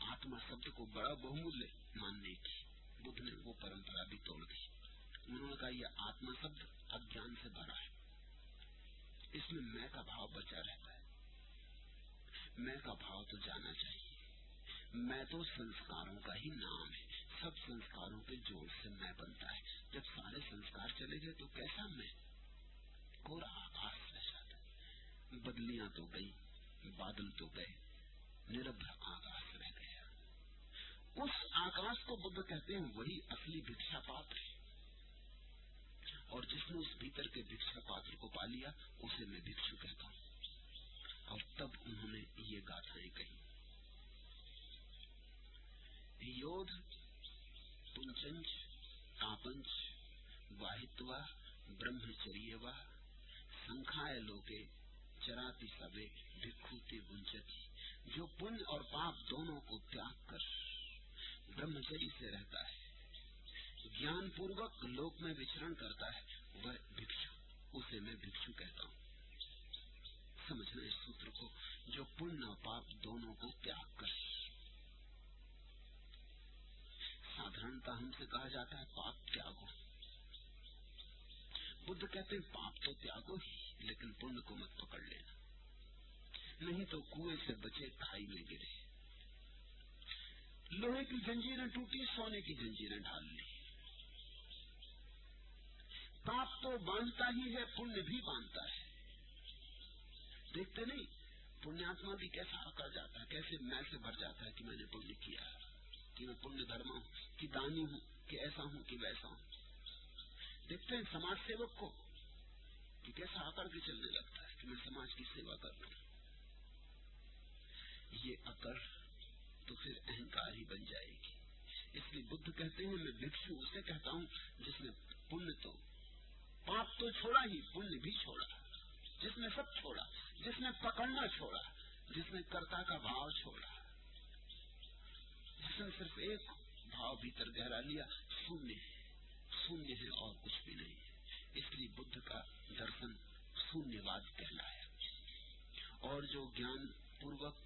Speaker 1: آتما شبد کو بڑا بہمولیہ ماننے کی، بدھ نے وہ پرمپرا بھی توڑ دی۔ انہوں نے کہا، یہ آتما شبد اجان سے بھرا ہے۔ اس میں میں کا بھاؤ بچا رہتا ہے۔ میں کا بھاؤ تو جانا چاہیے۔ میں تو سنسکاروں کا ہی نام ہے۔ سب سنسکاروں کے جوڑ سے میں بنتا ہے۔ جب سارے سنسکار چلے گئے تو کیسا میں؟ گورا آکاش رہ جاتا ہے بدلیاں تو گئی بادل تو گئے۔ نربھ آکاش رہ گیا۔ اس آکاش کو بدھ کہتے ہیں، وہی اصلی بھکشا پاتر ہے۔ اور جس نے اس بھیتر کے بھکشا پاتر کو پا لیا، اسے میں بھکشو کہتا ہوں۔ اور تب انہوں نے یہ گاٹھیں کہی۔ یودھ پنچنج تاپنچ واہتوا برہمچریہ وا سنکھائے لوکے، چراتی سبے بکھوتی گنچتی جو پن اور پاپ دونوں کو تیاگ کر برہمچری سے رہتا ہے۔ جان پوروک لوک میں وچرن کرتا ہے وہ بھکشو اسے میں بھکشو کہتا ہوں۔ سمجھنا اس سوتر کو جو پن اور پاپ دونوں کو تیاگ کر۔ سادھرنتا ہم سے کہا جاتا ہے، پاپ تیاگو۔ بدھ کہتے ہیں، پاپ تو تیاگو ہی، لیکن پن کو مت پکڑ لینا۔ نہیں تو کنویں سے بچے کھائی میں گرے۔ لوہے کی جنجیریں ٹوٹی، سونے کی جنجیریں ڈھال لی۔ پاپ تو باندھتا ہی ہے پن بھی باندھتا ہے۔ دیکھتے نہیں۔ پنیہ آتما بھی کیسے پکڑ جاتا ہے، کیسے میں سے بھر جاتا ہے کہ میں نے پنیہ کیا ہے، کہ میں پنیہ دھرم ہوں، کہ دانی ہوں، کہ ایسا ہوں، کہ ویسا ہوں۔ دیکھتے ہیں سماج سیوک کو کہ کیسا آکڑ کے چلنے لگتا ہے، کہ میں سماج کی سیوا کر رہا یہ اکڑ تو پھر اہنکار ہی بن جائے گی۔ اس لیے بدھ کہتے ہیں، میں بھکشو اسے کہتا ہوں، جس نے پن تو، پاپ تو چھوڑا ہی پن بھی چھوڑا، جس نے سب چھوڑا۔ جس نے پکڑنا چھوڑا، جس نے کرتا کا بھاؤ چھوڑا۔ جس نے صرف ایک بھاؤ بھیتر گہرا لیا شونیہ ہے شونیہ ہے اور کچھ بھی نہیں۔ ہے اس لیے بدھ کا درشن شونیہ واد کہلایا اور جو گیان پوروک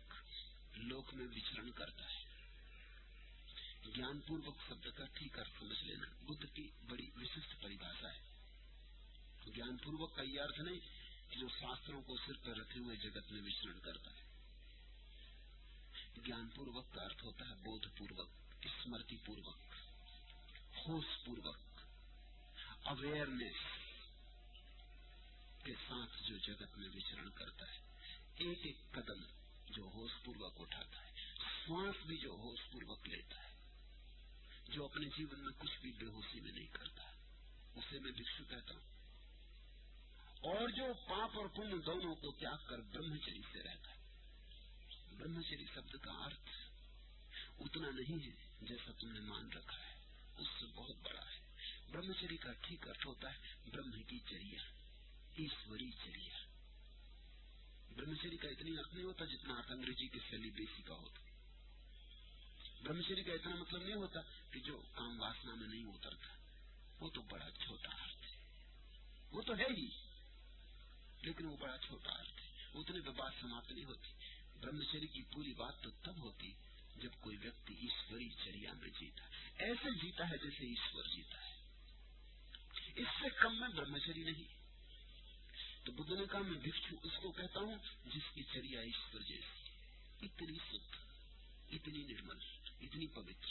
Speaker 1: لوک میں وچرن کرتا ہے، گیان پوروک شبد کا ٹھیک ارتھ سمجھ لینا۔ بدھ کی بڑی وششٹ پریبھاشا ہے۔ گیان پوروک کا یہ ارتھ نہیں جو شاستروں کو سر پر رکھے ہوئے جگت میں مشرن کرتا ہے۔ جان پوروک کا ارتھ ہوتا ہے بودھ پوروک اسمرتی پوروک ہوش پوروک اویئرنیس کے ساتھ جو جگت میں وچرن کرتا ہے۔ ایک ایک قدم جو ہوش پوروک اٹھاتا ہے، سانس بھی جو ہوش پوروک لیتا ہے، جو اپنے جیون میں کچھ بھی بے ہوشی میں نہیں کرتا اسے میں بکسو کہتا ہوں۔ اور جو پاپ اور پن دونوں کو تیاگ کر برہمچری سے رہتا ہے۔ برہمچری شبد کا ارتھ اتنا نہیں ہے جیسا تم نے مان رکھا ہے، اس سے بہت بڑا ہے۔ برہمچری کا ٹھیک ارتھ ہوتا ہے، برہم کی چریا ایشوری چریا برہمچری کا اتنی ارتھ نہیں ہوتا جتنا آپ انگریزی کے سیلیبریسی کا ہوتا۔ برہمچری کا اتنا مطلب نہیں ہوتا کہ جو کام واسنا میں نہیں اترتا، وہ تو بڑا چھوٹا ارتھ ہے۔ وہ تو ہے ہی۔ لیکن وہ بڑا چھوٹا ارتھ ہے، اتنے تو بات سماپت نہیں ہوتی۔ برہمچری کی پوری بات تو تب ہوتی جب کوئی ویکتی ایشوری چریا میں جیتا۔ ایسے جیتا ہے جیسے ایشور جیتا ہے۔ اس سے کم میں برہمچری نہیں۔ تو بدھ نے کہا، میں بھکشو اس کو کہتا ہوں، جس کی چریا ایشور جیسی اتنی شدھ اتنی نرمل، اتنی پوتر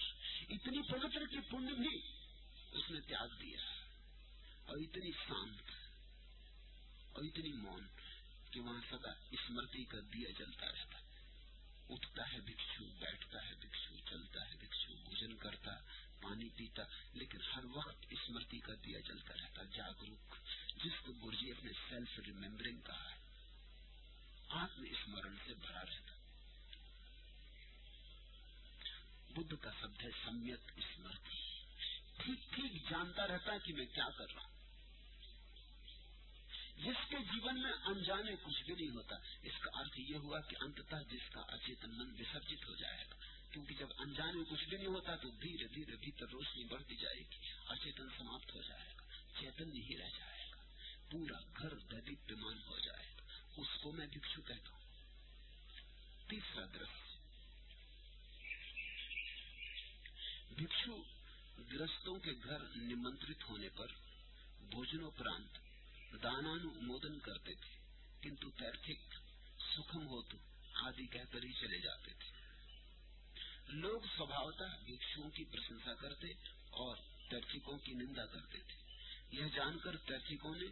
Speaker 1: اتنی پوتر کے پنڈ بھی اس نے تیاگ دیا اور اتنی شانت اور اتنی مون کہ وہاں سدا اسمرتی کا دیا جلتا رہتا اٹھتا ہے بھکشو بیٹھتا ہے بھکشو چلتا ہے بھکشو بھوجن کرتا، پانی پیتا، لیکن ہر وقت اسمرتی کا دیا جلتا رہتا، جاگروک۔ جس کو گرجی اپنے سیلف ریمبرنگ کہا ہے آتم اسمرن سے بھرا رہتا۔ بدھ کا شبد ہے سمیت اسمرتی ٹھیک ٹھیک جانتا رہتا کہ میں کیا کر رہا ہوں۔ جس کے جیون میں انجانے کچھ بھی نہیں ہوتا، اس کا ارتھ یہ ہوا کہ انتتہ جس کا اچیتن من وسرجت ہو جائے گا۔ کیونکہ جب انجانے کچھ بھی نہیں ہوتا، تو دھیرے دھیرے بھیتر روشنی بڑھتی جائے گی، اچیتن سماپت ہو جائے گا چیتن ہی رہ جائے گا، پورا گھر دلت بیمان ہو جائے گا۔ اس کو میں بھکشو کہتا ہوں۔ تیسرا گرست بھکشو گرستوں کے گھر نمنترت ہونے پر بھوجنوپرانت ದಾನಾನು ಮೋದನ್ کرتے تھے، کنتو پیرتھک سکھم ہو تو آدھی کہہ کر ہی چلے جاتے تھے۔ لوگ سوبھاوتا بھکشوں کی پرشنسا کرتے اور ترچکوں کی نندا کرتے تھے۔ یہ جان کر ترچکوں نے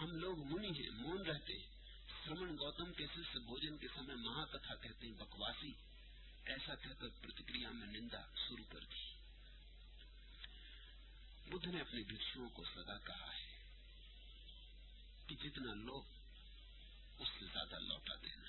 Speaker 1: ہم لوگ منی ہیں، مون رہتے ہیں۔ سرمن گوتم کے شیش بھوجن کے سمے مہا کتھا کہتے ہیں، بکواسی۔ ایسا کہہ کر پرتکریا میں نندا شروع کر دی۔ بدھ نے اپنے بھکشوں کو سدا کہا ہے کہ جتنا لو اس سے زیادہ لوٹا دینا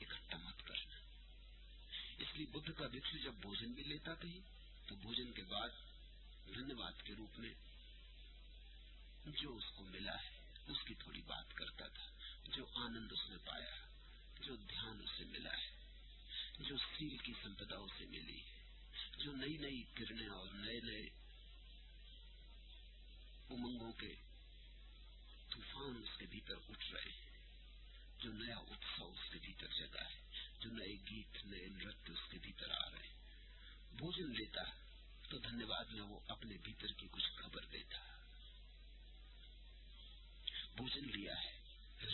Speaker 1: اکٹھا مت کرنا۔ اس لیے بدھ کا بھکشو جب بھوجن بھی لیتا کہیں، تو بھوجن کے بعد دھنیہ کے روپ میں جو اس کو ملا ہے، اس کی تھوڑی بات کرتا تھا۔ جو آنند اس نے پایا، جو دھیان اسے ملا ہے، جو سیل کی سمپدا اسے ملی۔ جو نئی نئی کرنے اور نئے نئے امنگوں کے طوفان اس کے بھیتر اٹھ رہے ہیں۔ جو نیا اتسو اس کے بھیتر جگہ ہے۔ جو نئے گیت، نئے نرتیہ اس کے بھیتر آ رہے ہیں۔ بھوجن لیتا تو دھنیہ واد میں وہ اپنے بھیتر کی کچھ خبر دیتا۔ بھوجن لیا ہے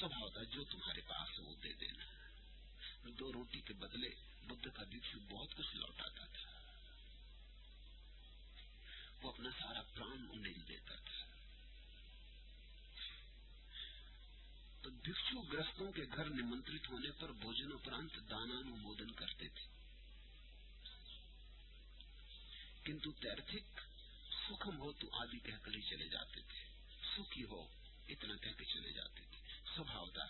Speaker 1: سب جو تمہارے پاس ہے وہ دے دینا۔ دو روٹی کے بدلے بدھ کا دکشت بہت کچھ لوٹاتا تھا وہ اپنا سارا پران انہیں دیتا تھا۔ تو بھکشو گرستوں کے گھر نمنترت ہونے پر بوجن اپرانت دانانومودن کرتے تھے۔ کنتو تیرتھک، سکھم ہو تو آدھی کہہ کر ہی چلے جاتے تھے۔ سکھی ہو، اتنا کہہ کے چلے جاتے تھے۔ سبھاوتا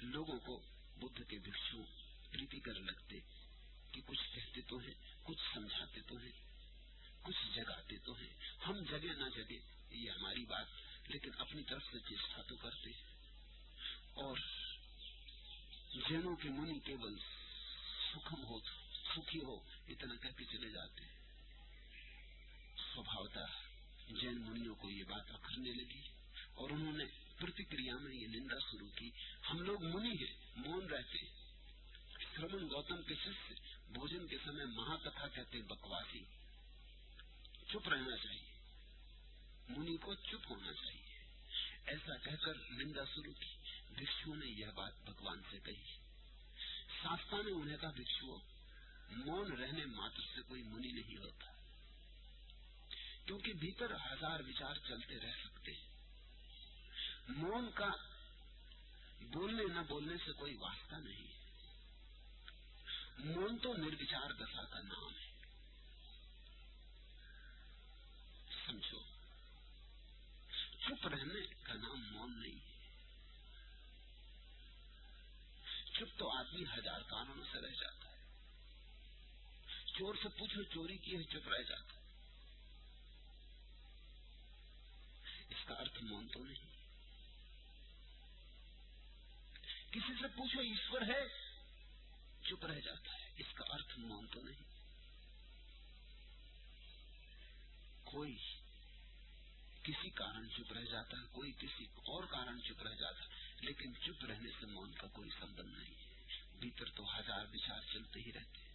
Speaker 1: لوگوں کو بدھ کے بھکشو، پریتی کر لگتے کہ کچھ کہتے تو ہیں، کچھ سمجھاتے تو ہیں۔ کچھ جگاتے تو ہیں۔ ہم جگہ نہ جگے یہ ہماری بات، لیکن اپنی طرف سے چیشا تو کرتے۔ اور جینوں کے منی کیول سکھم ہو، سکھی ہو، اتنا کہہ کے چلے جاتے۔ سوبھاوتا جین منوں کو یہ بات اکھڑنے لگی۔ اور انہوں نے پرتکریا میں یہ نندا شروع کی۔ ہم لوگ منی ہیں، مون رہتے۔ شرمن گوتم کے شیش بھوجن کے سمے مہا کتھا کہتے بکواسی۔ چپ رہنا چاہیے۔ منی کو چپ ہونا چاہیے۔ ایسا کہہ کر نندا شروع کی بھکشو نے یہ بات بھگوان سے کہی۔ ساستہ نے انہیں کہا بھکشو مون رہنے ماتر سے کوئی منی نہیں ہوتا۔ کیونکہ بھیتر ہزار وچار چلتے رہ سکتے ہیں۔ مون کا بولنے نہ بولنے سے کوئی واسطہ نہیں مون تو نروچار دشا کا نام ہے۔ سمجھو۔ چپ رہنے کا نام مون نہیں ہے۔ چپ تو آدمی ہزار قانون سے رہ جاتا ہے۔ چور سے پوچھو چوری کی ہے، چپ رہ جاتا ہے۔ اس کا ارتھ مون تو نہیں۔ کسی سے پوچھو ایشور ہے، چپ رہ جاتا ہے۔ اس کا ارتھ مون تو نہیں۔ کوئی کسی کارن چپ رہ جاتا ہے، کوئی کسی اور کارن چپ رہ جاتا ہے، لیکن چپ رہنے سے مون کا کوئی سمبند نہیں بھیتر تو ہزار وچار چلتے ہی رہتے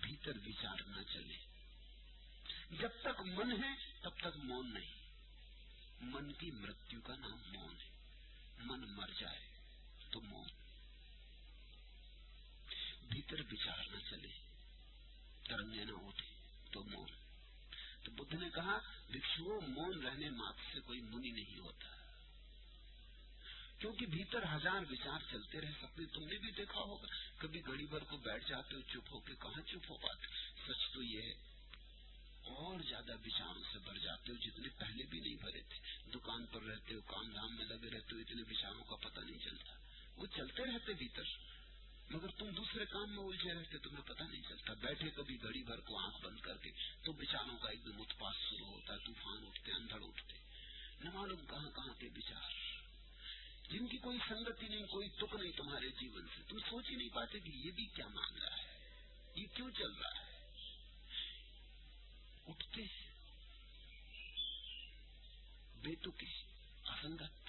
Speaker 1: بھیتر وچار نہ چلے۔ جب تک من ہے، تب تک مون نہیں۔ من کی مرتیو کا نام مون ہے۔ من مر جائے تو مون۔ بھیتر وچار نہ چلے ترنگے نہ اٹھے تو مون۔ تو بدھ نے کہا بکشو مون رہنے مات سے کوئی منی نہیں ہوتا۔ کیونکہ بھیتر ہزار وچار چلتے رہ سکتے تم نے بھی دیکھا ہوگا۔ کبھی گھڑی بھر کو بیٹھ جاتے ہو، چپ ہو کے کہاں چپ ہو پاتے سچ تو یہ ہے، اور زیادہ بچاروں سے بھر جاتے ہو جتنے پہلے بھی نہیں بھرے تھے۔ دکان پر رہتے ہو، کام دھام میں لگے رہتے ہو، اتنے بچاروں کا پتہ نہیں چلتا۔ وہ چلتے رہتے بھیتر۔ مگر تم دوسرے کام میں الجھے رہتے تمہیں پتہ نہیں چلتا۔ بیٹھے کبھی گھڑی بھر کو آنکھ بند کر کے تو بچاروں کا ایک دم اتپاس شروع ہوتا ہے، طوفان اٹھتے، اندھڑ اٹھتے۔ نہ معلوم کہاں کہاں کے بچار۔ جن کی کوئی سنگتی نہیں، کوئی تک نہیں تمہارے جیون سے۔ تم سوچ ہی نہیں پاتے کہ یہ بھی کیا معاملہ ہے؟ یہ کیوں چل رہا ہے؟ اٹھتے۔ تک اسنگت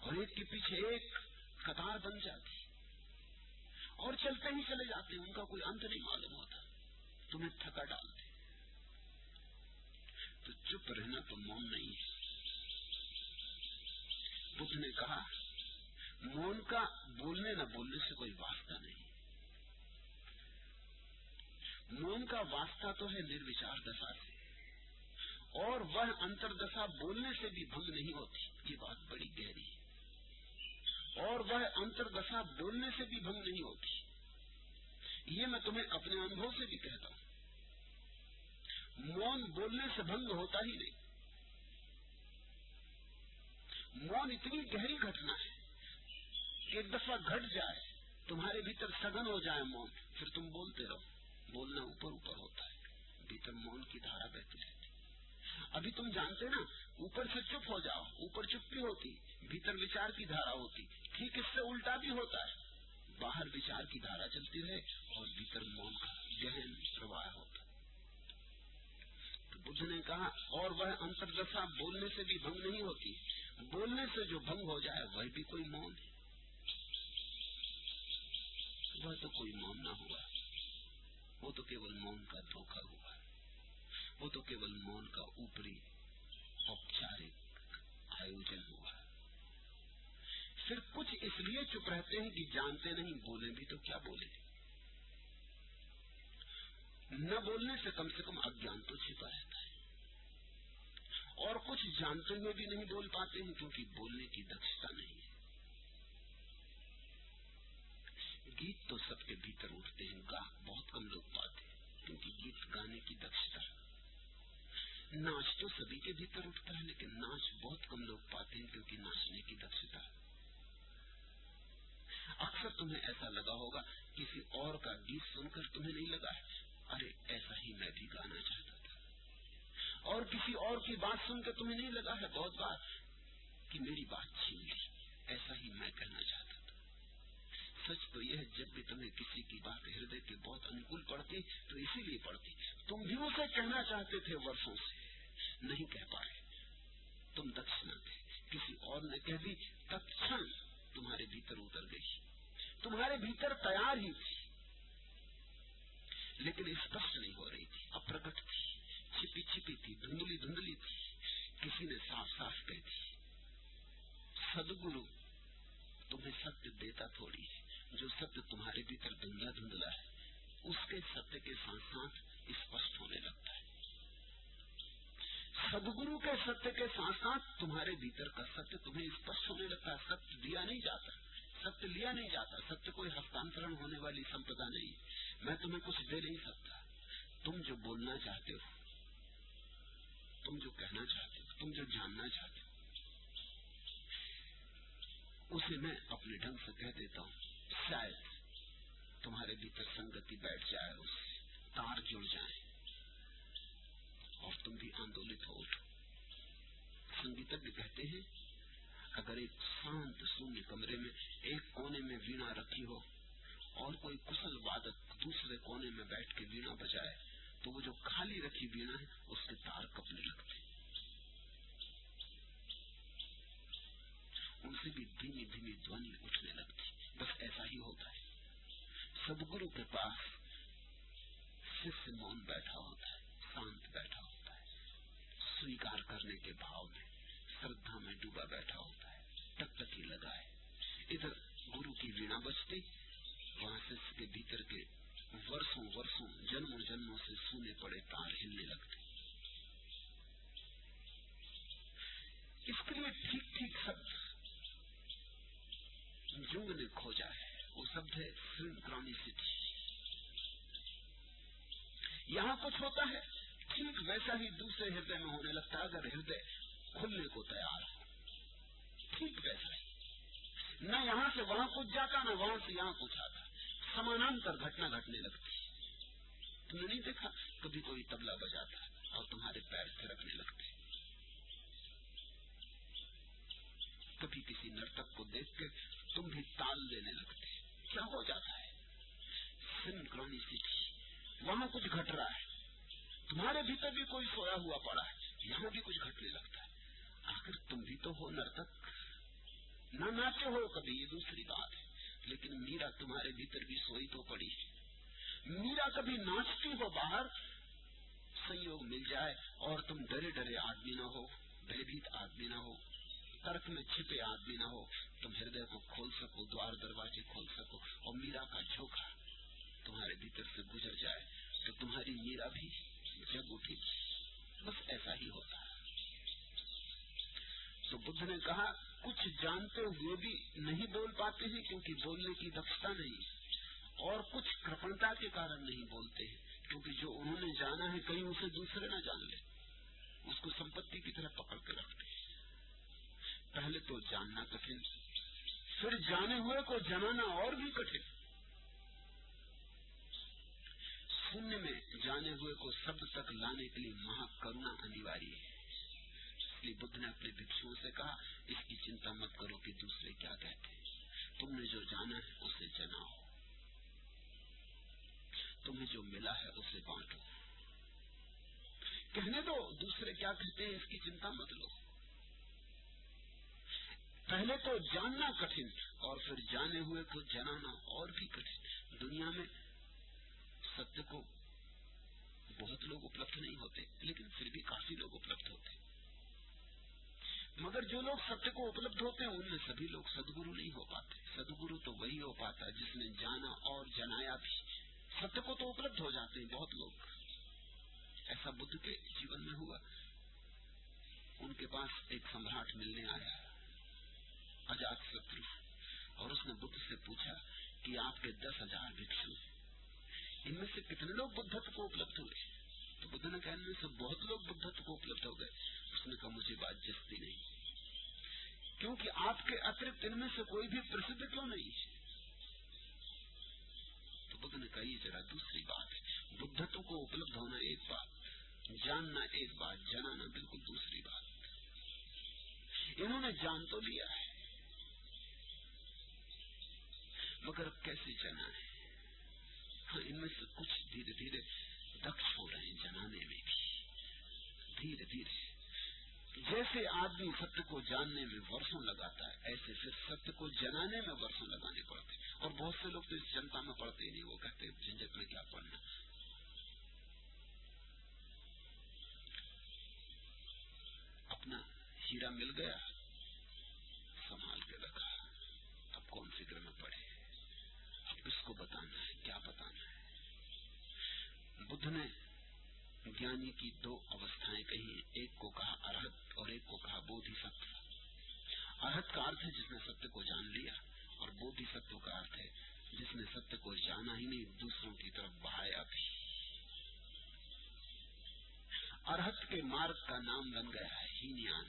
Speaker 1: اور ایک کے پیچھے ایک قطار بن جاتی۔ اور چلتے ہی چلے جاتے ان کا کوئی انت نہیں معلوم ہوتا۔ تمہیں تھکا ڈالتے تو چپ رہنا تو مون نہیں بدھ نے کہا مون کا بولنے نہ بولنے سے کوئی واسطہ نہیں۔ مون کا واسطہ تو ہے نروچار دشا سے۔ اور وہ انتردشا بولنے سے بھی بھنگ نہیں ہوتی، یہ بات بڑی گہری ہے۔ اور وہ انتردشا بولنے سے بھی بھنگ نہیں ہوتی۔ یہ میں تمہیں اپنے انبھو سے بھی کہتا ہوں۔ مون بولنے سے بھنگ ہوتا ہی نہیں۔ مون اتنی گہری گھٹنا ہے کہ ایک دفعہ گھٹ جائے، تمہارے بھیتر سگن ہو جائے مون۔ پھر تم بولتے رہو۔ بولنا اوپر اوپر ہوتا ہے۔ بھیتر مون کی دھارا بہتی رہتی۔ ابھی تم جانتے نا، اوپر سے چپ ہو جاؤ۔ اوپر چپی ہوتی۔ بھیتر وچار کی دھارا ہوتی، ٹھیک اس سے الٹا بھی ہوتا ہے۔ باہر وچار کی دھارا چلتی ہے اور بھیتر موم کا گہن پرواہ ہوتا۔ ہے تو بدھ نے کہا، اور وہ انتردشا بولنے سے بھی بھنگ نہیں ہوتی۔ بولنے سے جو بھنگ ہو جائے، وہ بھی کوئی مون وہ تو کوئی مون نہ ہوا۔ وہ تو کیول مون کا دھوکا ہوا۔ وہ تو کیول مون کا اوپری اوپچارک آیوجن ہوا۔ پھر کچھ اس لیے چپ رہتے ہیں کہ جانتے نہیں، بولیں بھی تو کیا بولیں؟ نہ بولنے سے کم سے کم اجان تو چھپا رہتا ہے۔ اور کچھ جانتے ہوئے بھی نہیں بول پاتے ہیں کیونکہ بولنے کی دکشتا نہیں ہے۔ گیت تو سب کے بھیتر اٹھتے ہیں، گاہ بہت کم لوگ پاتے ہیں، کیونکہ گیت گانے کی دکشتا ناچ تو سبھی کے بھیتر اٹھتا ہے، لیکن ناچ بہت کم لوگ پاتے ہیں کیونکہ ناچنے کی دکشتا اکثر تمہیں ایسا لگا ہوگا کسی اور کا گیت سن کر تمہیں نہیں لگا ہے۔ ارے، ایسا ہی میں بھی گانا چاہتا تھا۔ اور کسی اور کی بات سن کر تمہیں نہیں لگا ہے۔ بہت بار کہ میری بات چھین لی۔ ایسا ہی میں کہنا چاہتا تھا۔ سچ تو یہ ہے، جب بھی تمہیں کسی کی بات ہردے کے بہت انکول پڑتی تو اسی لیے پڑتی۔ تم بھی اسے کہنا چاہتے تھے ورسوں سے۔ نہیں کہہ پائے۔ تم دکنا تھے کسی اور نے کہہ دی تک تمہارے بھیتر تمہارے بھیتر تیار ہی تھی۔ لیکن اسپشٹ نہیں ہو رہی تھی۔ اپرکٹ تھی۔ چھپی چھپی تھی۔ دھندلی دھندلی تھی۔ کسی نے صاف صاف کہہ دی سدگرو تمہیں ستیہ دیتا تھوڑی ہے۔ جو ستیہ تمہارے بھیتر دھندلا دھندلا ہے، اس کے ستیہ کے ساتھ ساتھ اسپشٹ ہونے لگتا ہے۔ سدگرو کے ستیہ کے ساتھ ساتھ تمہارے بھیتر کا ستیہ تمہیں اسپشٹ ہونے لگتا ہے۔ ستیہ دیا نہیں جاتا۔ ستیہ لیا نہیں جاتا ستیہ کوئی ہستانترن ہونے والی سمپدا نہیں۔ میں تمہیں کچھ دے نہیں سکتا۔ تم جو بولنا چاہتے ہو، تم جو کہنا چاہتے ہو، تم جو جاننا چاہتے ہو، اسے میں اپنے ڈھنگ سے کہہ دیتا ہوں۔ شاید تمہارے بھیتر سنگتی بیٹھ جائے، اس تار جڑ جائیں اور تم بھی آندولت ہو اٹھو۔ سنگیتک کہتے ہیں اگر ایک شانت سونی کمرے میں ایک کونے میں وینا رکھی ہو اور کوئی کسل وادک دوسرے کونے میں بیٹھ کے وینا بجائے، تو وہ جو خالی رکھی وینا ہے، اس کے تار کپنے لگتے ان سے بھی دھیمی دھیمی دھونی اٹھنے لگتی بس ایسا ہی ہوتا ہے۔ سدگرو کے پاس صرف مون بیٹھا ہوتا ہے، شانت بیٹھا ہوتا ہے۔ سویکار کرنے کے بھاؤ میں شردھا میں ڈوبا بیٹھا ہوتا ہے ٹکٹکی لگا ہے۔ ادھر گرو کی ویڑا بجتی، وہاں سے اس کے بھیتر کے ورسوں ورسوں، جنموں جنموں سے سونے پڑے تار ہلنے لگتے۔ اس کے لیے ٹھیک ٹھیک شبد جنگ نے کھوجا ہے۔ وہ شبد ہے فلم کرانیسٹی یہاں کچھ ہوتا ہے، ٹھیک ویسا ہی دوسرے ہردے میں ہونے لگتا ہے۔ اگر ہردے کھلنے کو تیار ہے۔ ٹھیک ویسا ہی۔ نہ یہاں سے وہاں کچھ جاتا، نہ وہاں سے یہاں کچھ آتا۔ سمانتر گھٹنا گھٹنے لگتی تم نے نہیں دیکھا؟ کبھی کوئی تبلا بجاتا اور تمہارے پیر تھرکنے لگتے۔ کبھی کسی نرتک کو دیکھ کے تم بھی تال لینے لگتے۔ کیا ہو جاتا ہے؟ سنکرونیسٹی وہاں کچھ گھٹ رہا ہے۔ تمہارے بھیتر بھی کوئی سویا ہوا پڑا ہے۔ یہاں بھی کچھ گھٹنے لگتا ہے۔ آخر تم بھی تو ہو نرتک۔ نہ ناچے ہو کبھی، یہ دوسری بات ہے۔ لیکن میرا تمہارے بھیتر بھی سوئی تو پڑی۔ ہے میرا کبھی ناچتی ہو باہر، سیوگ مل جائے اور تم ڈرے ڈرے آدمی نہ ہو بے بھیت آدمی نہ ہو، ترک میں چھپے آدمی نہ ہو۔ تم ہردے کو کھول سکو، دوار دروازے کھول سکو اور میرا کا جھوکا تمہارے بھیتر سے گزر جائے تو تمہاری میرا بھی جگ اٹھی بس ایسا ہی ہوتا ہے۔ تو بدھ نے کہا، کچھ جانتے ہوئے بھی نہیں بول پاتے ہیں کیونکہ بولنے کی دکتا نہیں۔ اور کچھ کرپنتا کے کارن نہیں بولتے ہیں، کیونکہ جو انہوں نے جانا ہے کہیں اسے دوسرے نہ جان لے۔ اس کو سمپتی کی طرح پکڑ کے رکھتے ہیں پہلے تو جاننا کٹھن، پھر جانے ہوئے کو جنانا اور بھی کٹھن۔ شونیہ میں جانے ہوئے کو سب تک لانے کے لیے مہا کرونا انیواریہ ہے۔ اسلی بدھ نے اپنے بکسوں سے کہا، اس کی چنتا مت کرو کہ دوسرے کیا کہتے ہیں۔ تم نے جو جانا ہے اسے جناؤ تمہیں جو ملا ہے اسے بانٹو۔ کہنے دو، دوسرے کیا کہتے ہیں؟ اس کی چنتا مت لو۔ پہلے تو جاننا کٹھن اور پھر جانے ہوئے کو جنانا اور بھی کٹھن۔ دنیا میں ستیہ کو بہت لوگ اپلبھ نہیں ہوتے، لیکن پھر بھی کافی لوگ اپلبھ ہوتے۔ مگر جو لوگ ستیہ کو اپلبدھ ہوتے ہیں، ان میں سبھی لوگ سدگرو نہیں ہو پاتے۔ سدگرو تو وہی ہو پاتا جس نے جانا اور جنایا بھی۔ ستیہ کو تو اپلبدھ ہو جاتے ہیں بہت لوگ۔ ایسا بدھ کے جیون میں ہوا۔ ان کے پاس ایک سمراٹ ملنے آیا اجات شترو اور اس نے بدھ سے پوچھا کہ آپ کے دس ہزار بھکشو ان میں سے کتنے لوگ بدھت کو اپلبدھ ہوئے؟ تو بدھ نے کہنے سے بہت لوگ بدھت کو اپلبدھ ہو گئے۔ اس نے کہا، مجھے بات جستی نہیں۔ کیونکہ آپ کے اترکت ان میں سے کوئی بھی پرسدھ کیوں نہیں تو بدھ نے کہا، یہ ذرا دوسری بات ہے۔ بدھتوں کو اپلبدھ ہونا ایک بات، جاننا ایک بات، جنانا بالکل دوسری بات۔ انہوں نے جان تو لیا ہے، مگر کیسے جنا ہے؟ ہاں ان میں سے کچھ دھیرے دھیرے رقص ہو رہے ہیں جنانے میں بھی۔ دھیرے دھیرے۔ جیسے آدمی ستیہ کو جاننے میں برسوں لگاتا ہے، ایسے پھر ستیہ کو جنانے میں برسوں لگانے پڑتے اور بہت سے لوگ تو اس جنتا میں پڑتے نہیں، وہ کہتے جھنجٹ میں کیا پڑھنا۔ اپنا ہیرا مل گیا، سنبھال کے رکھا۔ اب کون فکر میں پڑے؟ اب کس کو بتانا ہے، کیا بتانا ہے؟ بدھ نے جانی کی دو اوستھائیں کہی ہیں۔ ایک کو کہا ارحت اور ایک کو کہا بودھی ست ارحت کا ارتھ ہے جس نے ستیہ کو جان لیا اور بودھی ستو کا ارتھ ہے جس نے ستیہ کو جانا ہی نہیں، دوسروں کی طرف بہایا بھی ارحت کے مارگ کا نام بن گیا ہے ہینیان۔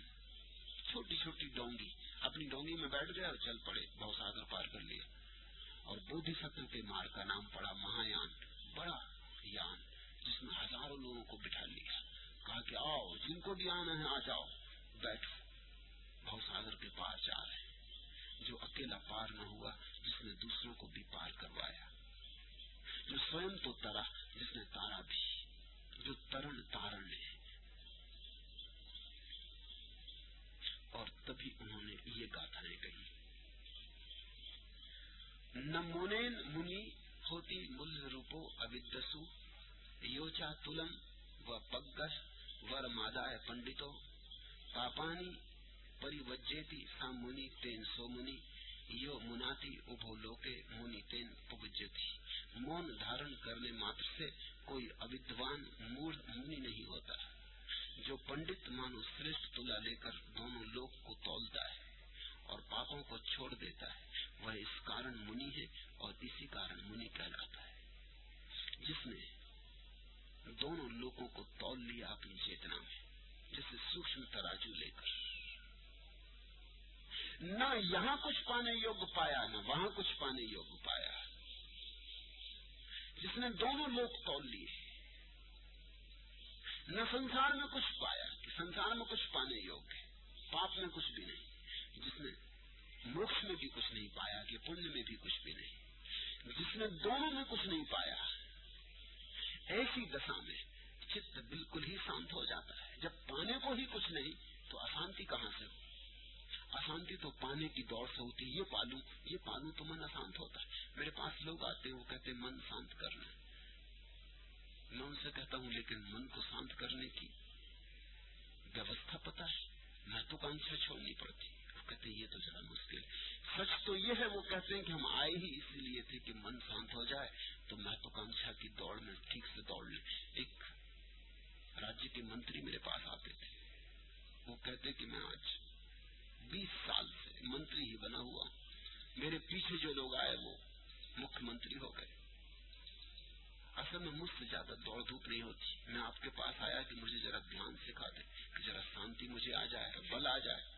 Speaker 1: چھوٹی چھوٹی ڈونگی۔ اپنی ڈونگی میں بیٹھ گئے اور چل پڑے، بہت ساگر پار کر لیا۔ اور بودھی ستر کے مار کا نام پڑا مہایان۔ بڑا دیان جس میں ہزاروں لوگوں کو بٹھا لیا۔ کہا کہ آؤ، جن کو بھی آنا ہے، آ جاؤ۔ بیٹھو۔ بہت ساگر کے پار جا رہے ہیں۔ جو اکیلا پار نہ ہوا، جس نے دوسروں کو بھی پار کروایا۔ جو سوئم تو ترا، جس نے تارا بھی۔ جو ترن تارن ہے۔ اور تبھی انہوں نے یہ گاتھائیں کہی نمونین منی پگائے پاپانی پری بجے سام منی تین سو منی یو منا ابو لوکے منی تین پتی مون دھارن کرنے مات سے کوئی ابدوان موڑ منی نہیں ہوتا جو پنڈت مانو شرا لے کر دونوں لوک کو تولتا ہے۔ اور پاپوں کو چھوڑ دیتا ہے۔ وہ اس کارن منی ہے اور اسی کارن منی کہلاتا ہے۔ جس نے دونوں لوگوں کو تول لیا اپنی چیتنا میں جسے سوکھم تراجو لے کر۔ نہ یہاں کچھ پانے یوگ پایا، نہ وہاں کچھ پانے یوگ پایا۔ جس نے دونوں لوگ تول لیے، نہ سنسار میں کچھ پایا، کہ سنسار میں کچھ پانے یوگ ہے پاپ میں کچھ بھی نہیں۔ جس نے موکش میں بھی کچھ نہیں پایا کہ پنیہ میں بھی کچھ بھی نہیں، جس نے دونوں میں کچھ نہیں پایا، ایسی دشا میں چت بالکل ہی شانت ہو جاتا ہے۔ جب پانے کو ہی کچھ نہیں، تو اشانتی کہاں سے ہو؟ اشانتی تو پانے کی دوڑ سے ہوتی یہ پالو یہ پالو تو من اشانت ہوتا ہے۔ میرے پاس لوگ آتے وہ کہتے من شانت کرنا۔ میں ان سے کہتا ہوں، لیکن من کو شانت کرنے کی ویوستھا پتا ہے محتوکانشا چھوڑنی پڑتی۔ کہتے ہیں یہ تو ذرا مشکل سچ تو یہ ہے، وہ کہتے ہیں کہ ہم آئے ہی اس لیے تھے کہ من شانت ہو جائے، تو مہتوکانچا کی دوڑ میں ٹھیک سے دوڑ لیں ایک راجیہ کے منتری میرے پاس آتے تھے۔ وہ کہتے کہ میں آج بیس سال سے منتری ہی بنا ہوا ہوں۔ میرے پیچھے جو لوگ آئے، وہ مکھ منتری ہو گئے۔ اصل میں مجھ سے زیادہ دوڑ دھوپ نہیں ہوتی۔ میں آپ کے پاس آیا کہ مجھے ذرا دھیان سکھا دے کہ ذرا شانتی مجھے آ جائے، بل آ جائے۔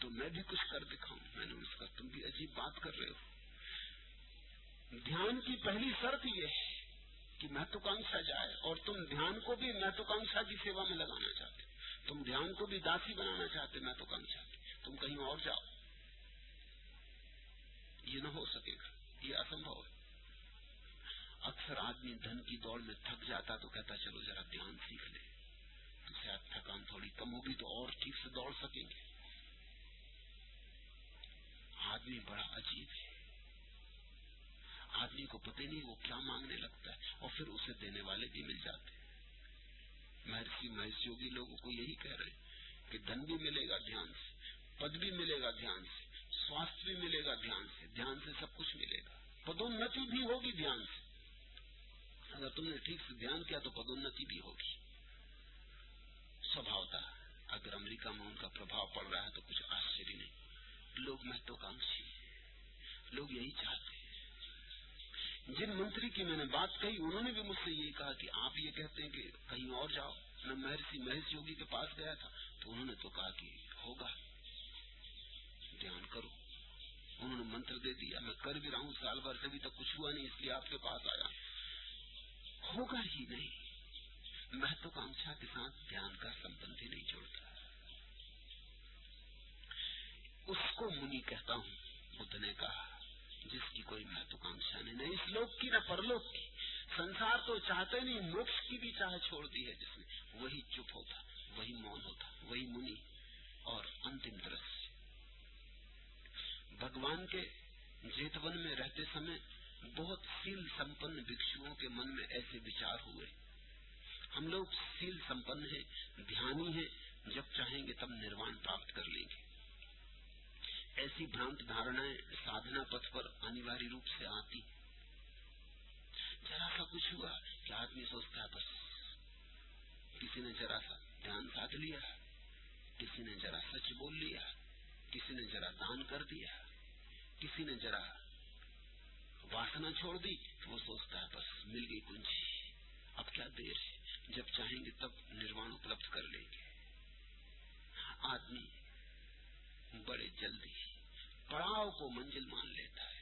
Speaker 1: تو میں بھی کچھ کر دکھاؤں۔ میں نے اس کا تم بھی عجیب بات کر رہے ہو۔ دھیان کی پہلی شرط یہ ہے کہ مہتوکانکشا جائے اور تم دھیان کو بھی مہتوکانکشا کی سیوا میں لگانا چاہتے تم دھیان کو بھی داسی بنانا چاہتے مہتوکانکشا کی تم کہیں اور جاؤ۔ یہ نہ ہو سکے گا۔ یہ اسمبھو ہے۔ اکثر آدمی دھن کی دوڑ میں تھک جاتا تو کہتا چلو ذرا دھیان سیکھ لے تو شاید تھکان تھوڑی کم ہوگی تو اور ٹھیک سے دوڑ سکیں گے۔ آدمی بڑا عجیب ہے۔ آدمی کو پتہ نہیں وہ کیا مانگنے لگتا ہے اور پھر اسے دینے والے بھی مل جاتے ہیں۔ مہرشی مہرش یوگی لوگوں کو یہی کہہ رہے ہیں کہ دھن بھی ملے گا دھیان سے، پد بھی ملے گا دھیان سے، سواستھ بھی ملے گا دھیان سے دھیان سے سب کچھ ملے گا۔ پدوتی بھی ہوگی دھیان سے۔ اگر تم نے ٹھیک سے دھیان کیا تو پدوتی بھی ہوگی۔ سوبھاؤتا اگر امریکہ میں ان کا پربھاؤ پڑ رہا ہے تو کچھ آشچر نہیں۔ لوگ مہتوکانکشی لوگ یہی چاہتے ہیں۔ جن منتری کی میں نے بات کہی، انہوں نے بھی مجھ سے یہ کہا کہ آپ یہ کہتے ہیں کہ کہیں اور جاؤ۔ میں مہرشی مہیش یوگی کے پاس گیا تھا، تو انہوں نے تو کہا کہ ہوگا۔ دھیان کرو۔ انہوں نے منتر دے دیا۔ میں کر بھی رہا ہوں، سال بھر سے ابھی تک کچھ ہوا نہیں، اس لیے آپ کے پاس آیا۔ ہوگا ہی نہیں۔ مہتوکانچھا کے ساتھ دھیان کا سمبندھ ہی نہیں جوڑتا۔ اس کو منی کہتا ہوں بدھ نے کہا جس کی کوئی مہتوکانشا نہیں، اس لوک کی نہ پرلوک کی۔ سنسار تو چاہتے نہیں موکش کی بھی چاہ چھوڑ دی ہے جس نے۔ وہی چپ ہوتا، وہی مون ہوتا، وہی منی۔ اور انتم درخت بھگوان کے جیتون میں رہتے سمے بہت سیل سمپن بھکشوؤں کے من میں ایسے وچار ہوئے۔ ہم لوگ سیل سمپن ہیں، دھیانی ہیں، جب چاہیں گے تب نروان پراپت کر لیں گے۔ ایسی بھرانت دھارنائیں سادھنا پتھ پر انیواریہ روپ سے آتی ذرا سا کچھ ہوا کہ آدمی سوچتا ہے بس، کسی نے ذرا سا دھیان ساتھ لیا، کسی نے ذرا سچ بول لیا، کسی نے ذرا دان کر دیا، کسی نے ذرا واسنا چھوڑ دی، وہ سوچتا ہے بس مل گئی کنجی۔ اب کیا دیر جب چاہیں گے تب نرواణ اپلبھ کر لیں گے۔ آدمی بڑے جلدی پڑاؤ کو منزل مان لیتا ہے۔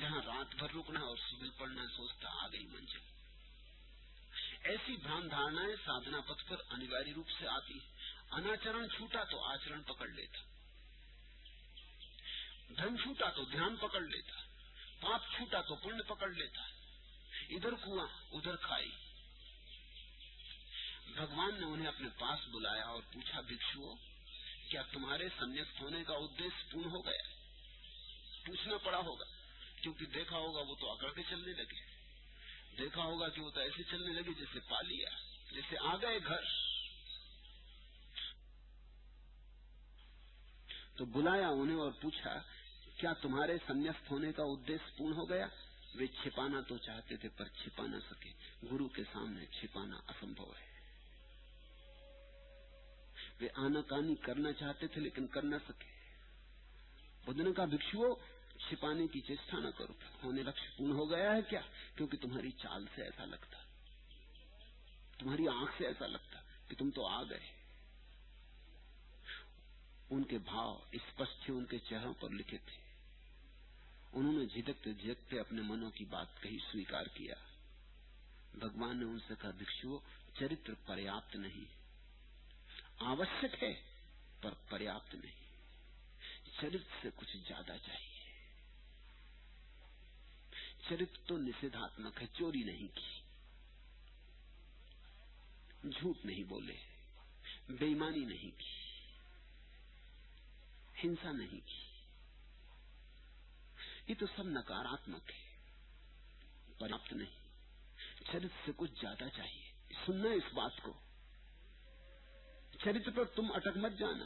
Speaker 1: جہاں رات بھر رکنا اور صبح پڑھنا سوچتا آ گئی منزل۔ ایسی بھران دھارنائیں سادنا پتھ پر انواریہ روپ سے آتی۔ اناچرن چھوٹا تو آچرن پکڑ لیتا۔ دھن چھوٹا تو دھیان پکڑ لیتا۔ پاپ چھوٹا تو پن پکڑ لیتا۔ ادھر کنواں، ادھر کھائی۔ بھگوان نے انہیں اپنے پاس بلایا اور پوچھا بھکشو کیا تمہارے سنیاست ہونے کا ادیش پورن ہو گیا؟ پوچھنا پڑا ہوگا، کیونکہ دیکھا ہوگا وہ تو اکڑ کے چلنے لگے۔ دیکھا ہوگا کہ وہ تو ایسے چلنے لگے جیسے پا لیا جیسے آ گئے گھر۔ تو بلایا انہیں اور پوچھا، کیا تمہارے سنیاست ہونے کا ادیش پورن ہو گیا؟ وہ چھپانا تو چاہتے تھے پر چھپا نہ سکے۔ گرو کے سامنے چھپانا اسمبھو ہے۔ وہ آنا کانی کرنا چاہتے تھے لیکن کر نہ سکے۔ بدھ نے کہا بھکشو چھپانے کی چیسٹا نہ کرو۔ ہونے لکش پورن ہو گیا ہے کیا؟ کیونکہ تمہاری چال سے ایسا لگتا۔ تمہاری آنکھ سے ایسا لگتا کہ تم تو آ گئے۔ ان کے بھاؤ اسپشٹ ان کے چہروں پر لکھے تھے۔ انہوں نے جھجکتے جھجکتے اپنے منوں کی بات کہی، سویکار کیا۔ بھگوان نے ان سے کہا بھکشو چرتر پریاپت نہیں۔ آوشک ہے پر پریاپت نہیں۔ چرت سے کچھ زیادہ چاہیے۔ چرت تو نشیدھاتمک ہے، چوری نہیں کی۔ جھوٹ نہیں بولے بےمانی نہیں کی۔ ہنسا نہیں کی۔ یہ تو سب نکاراتمک ہے، پریاپت نہیں۔ چرت سے کچھ زیادہ چاہیے۔ سننا اس بات کو۔ چرت پر تم اٹک مت جانا۔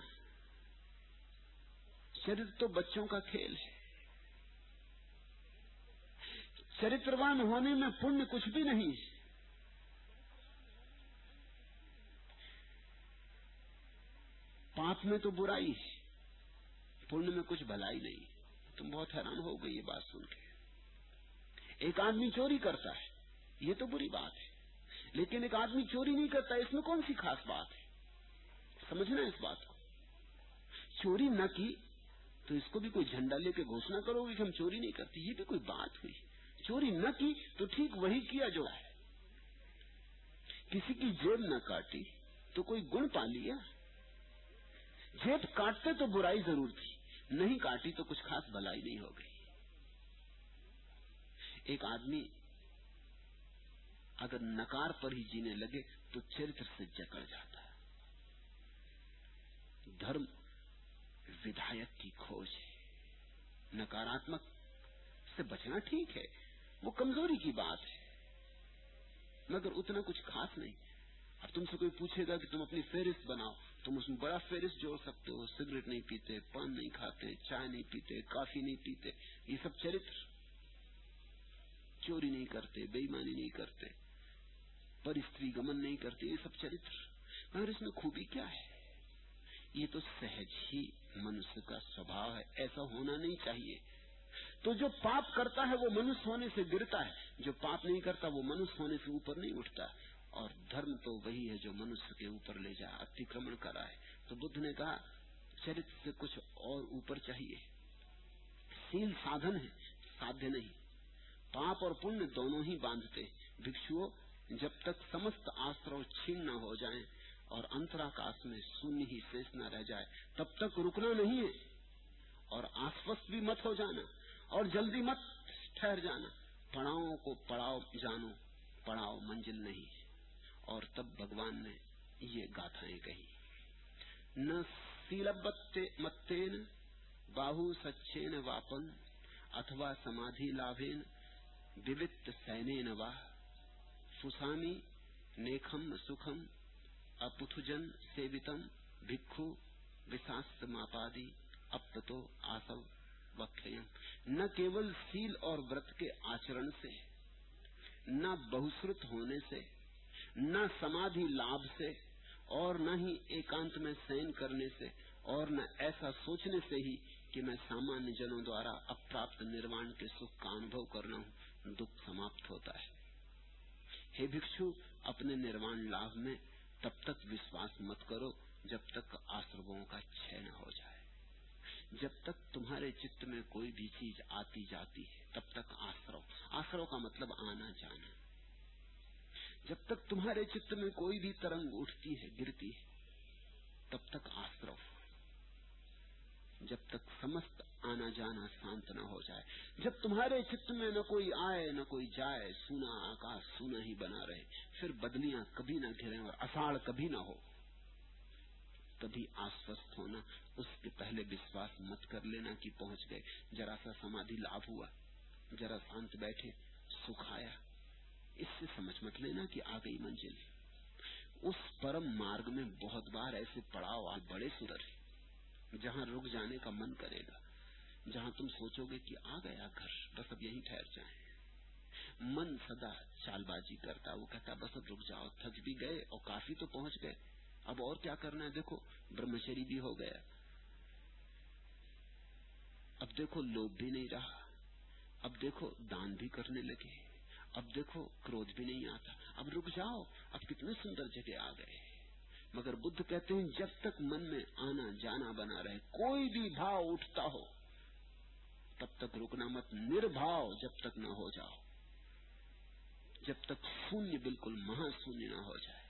Speaker 1: چرت تو بچوں کا کھیل ہے۔ چرتروان ہونے میں پنیہ کچھ بھی نہیں۔ پاپ میں تو برائی ہے۔ پنیہ میں کچھ بھلائی نہیں۔ تم بہت حیران ہو گئی یہ بات سن کے۔ ایک آدمی چوری کرتا ہے، یہ تو بری بات ہے۔ لیکن ایک آدمی چوری نہیں کرتا، اس میں کون سی خاص بات ہے؟ سمجھنا اس بات کو۔ چوری نہ کی تو اس کو بھی کوئی جھنڈا لے کے گھوشنا کرو گے کہ ہم چوری نہیں کرتے، یہ بھی کوئی بات ہوئی۔ چوری نہ کی تو ٹھیک وہی کیا جو ہے۔ کسی کی جیب نہ کاٹی تو کوئی گن پا لیا۔ جیب کاٹتے تو برائی ضرور تھی، نہیں کاٹی تو کچھ خاص بلائی نہیں ہو گئی۔ ایک آدمی اگر نکار پر ہی جینے لگے تو چرتر سے جکڑ جاتا۔ دھرم ودایک کی کھوج ہے۔ نکاراتمک سے بچنا ٹھیک ہے، وہ کمزوری کی بات ہے۔ مگر اتنا کچھ خاص نہیں۔ اب تم سے کوئی پوچھے گا کہ تم اپنی فہرست بناؤ۔ تم اس میں بڑا فہرست جوڑ سکتے ہو۔ سگریٹ نہیں پیتے، پان نہیں کھاتے، چائے نہیں پیتے، کافی نہیں پیتے۔ یہ سب چرتر۔ چوری نہیں کرتے بےمانی نہیں کرتے۔ پر استری گمن نہیں کرتے، یہ سب چرتر۔ مگر اس میں خوبی کیا ہے؟ یہ تو سہج ہی منش کا سوبھاؤ ہے، ایسا ہونا نہیں چاہیے۔ تو جو پاپ کرتا ہے وہ منش ہونے سے گرتا ہے، جو پاپ نہیں کرتا وہ منش ہونے سے اوپر نہیں اٹھتا۔ اور دھرم تو وہی ہے جو منش کے اوپر لے جا اتکرمن کرا ہے۔ تو بدھ نے کہا، چرت سے کچھ اور اوپر چاہیے۔ سیل سادھن ہے، سادھے نہیں۔ پاپ اور پنیہ دونوں ہی باندھتے۔ بھکشو، جب تک سمست آسرو چھین نہ ہو جائیں اور انتراکاش میں شونیہ ہی شیش نہ رہ جائے۔ تب تک رکنا نہیں ہے۔ اور آسوست بھی مت ہو جانا۔ اور جلدی مت ٹھہر جانا۔ پڑاؤ کو پڑاؤ جانو۔ پڑاؤ منزل نہیں۔ اور تب بھگوان نے یہ گاتھائیں کہی۔ نہ سیلبتے متین، باہو سچین واپن اتوا سمادھی لابھین ووت سینین وا سسامی نیکھم سکھم اپتھجن سیوتم بھکھو وشاست ماپادی اپتو آسو وکھیم نہ کیول سیل اور ورت کے آچرن سے نہ بہسرت ہونے سے نہ سمادھی لابھ سے اور نہ ہی ایکانت میں سین کرنے سے اور نہ ایسا سوچنے سے ہی کہ میں سامان جنوں دوارا اپراپت نروان کے سکھ کا انبھو کرنا ہوں دکھ سماپت ہوتا ہے ہے بھکشو اپنے نروان لابھ میں تب تک وشواس مت کرو جب تک آسرووں کا چھ نہ ہو جائے۔ جب تک تمہارے چت میں کوئی بھی چیز آتی جاتی ہے، تب تک آسرو۔ آسرو کا مطلب آنا جانا۔ جب تک تمہارے چت میں کوئی بھی ترنگ اٹھتی ہے، گرتی ہے، تب تک آسرو۔ جب تک سمست آنا جانا شانت نہ ہو جائے۔ جب تمہارے چت میں نہ کوئی آئے، نہ کوئی جائے، سونا آکاش سونا ہی بنا رہے۔ پھر بدلیاں کبھی نہ گھریں اور اساڑ کبھی نہ ہو۔ کبھی آسوست ہونا، اس کے پہلے وشواس مت کر لینا کہ پہنچ گئے۔ ذرا سا سمادھی لابھ ہوا ذرا شانت بیٹھے سکھ آیا اس سے سمجھ مت لینا کہ آ گئی منزل۔ اس پرم مارگ میں بہت بار ایسے پڑاؤ آج بڑے سدر جہاں رک جانے کا من کرے گا۔ جہاں تم سوچو گے کہ آ گیا گھر، بس اب یہی ٹھہر جائیں۔ من سدا چال بازی کرتا، وہ کہتا، بس اب رک جاؤ، تھک بھی گئے اور کافی تو پہنچ گئے۔ اب اور کیا کرنا ہے؟ دیکھو برہمچری بھی ہو گیا۔ اب دیکھو لوب بھی نہیں رہا۔ اب دیکھو، دان بھی کرنے لگے۔ اب دیکھو کرودھ بھی نہیں آتا۔ اب رک جاؤ، اب کتنے سندر جگہ آ گئے۔ مگر بدھ کہتے ہیں، جب تک من میں آنا جانا بنا رہے، کوئی بھی بھاؤ اٹھتا ہو۔ تب تک رکنا مت نربھاؤ جب تک نہ ہو جاؤ۔ جب تک شونیہ بالکل مہا شونیہ نہ ہو جائے۔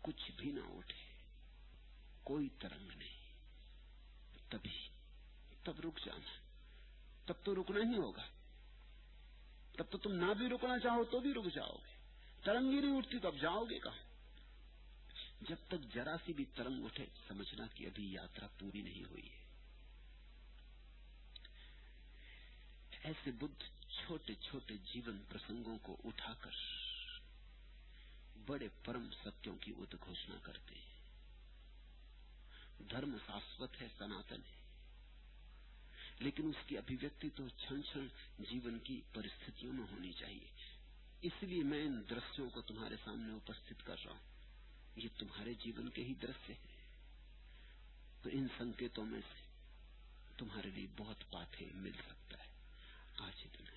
Speaker 1: کچھ بھی نہ اٹھے۔ کوئی ترنگ نہیں۔ تبھی تب رک جانا۔ تب تو رکنا ہی ہوگا۔ تب تو تم نہ بھی رکنا چاہو تو بھی رک جاؤ گے۔ ترنگی نہیں اٹھتی تو اب جاؤ گے کہاں؟ جب تک ذرا سی بھی ترنگ اٹھے، سمجھنا کہ ابھی یاترا پوری نہیں ہوئی ہے۔ ایسے بدھ چھوٹے چھوٹے جیون پرسنگوں کو اٹھا کر بڑے پرم ستوں کی ادھوشنا کرتے ہیں۔ دھرم شاشوت ہے، سناتن ہے۔ لیکن اس کی ابھیویکتی تو چھن چھن جیون کی پرستوں میں ہونی چاہیے۔ اس لیے میں ان درشوں کو تمہارے سامنے اپستھت کر رہا ہوں۔ یہ تمہارے جیون کے ہی درست ہے تو ان سنکتوں میں سے تمہارے لیے بہت باتیں مل سکتا ہے۔ آج اتنا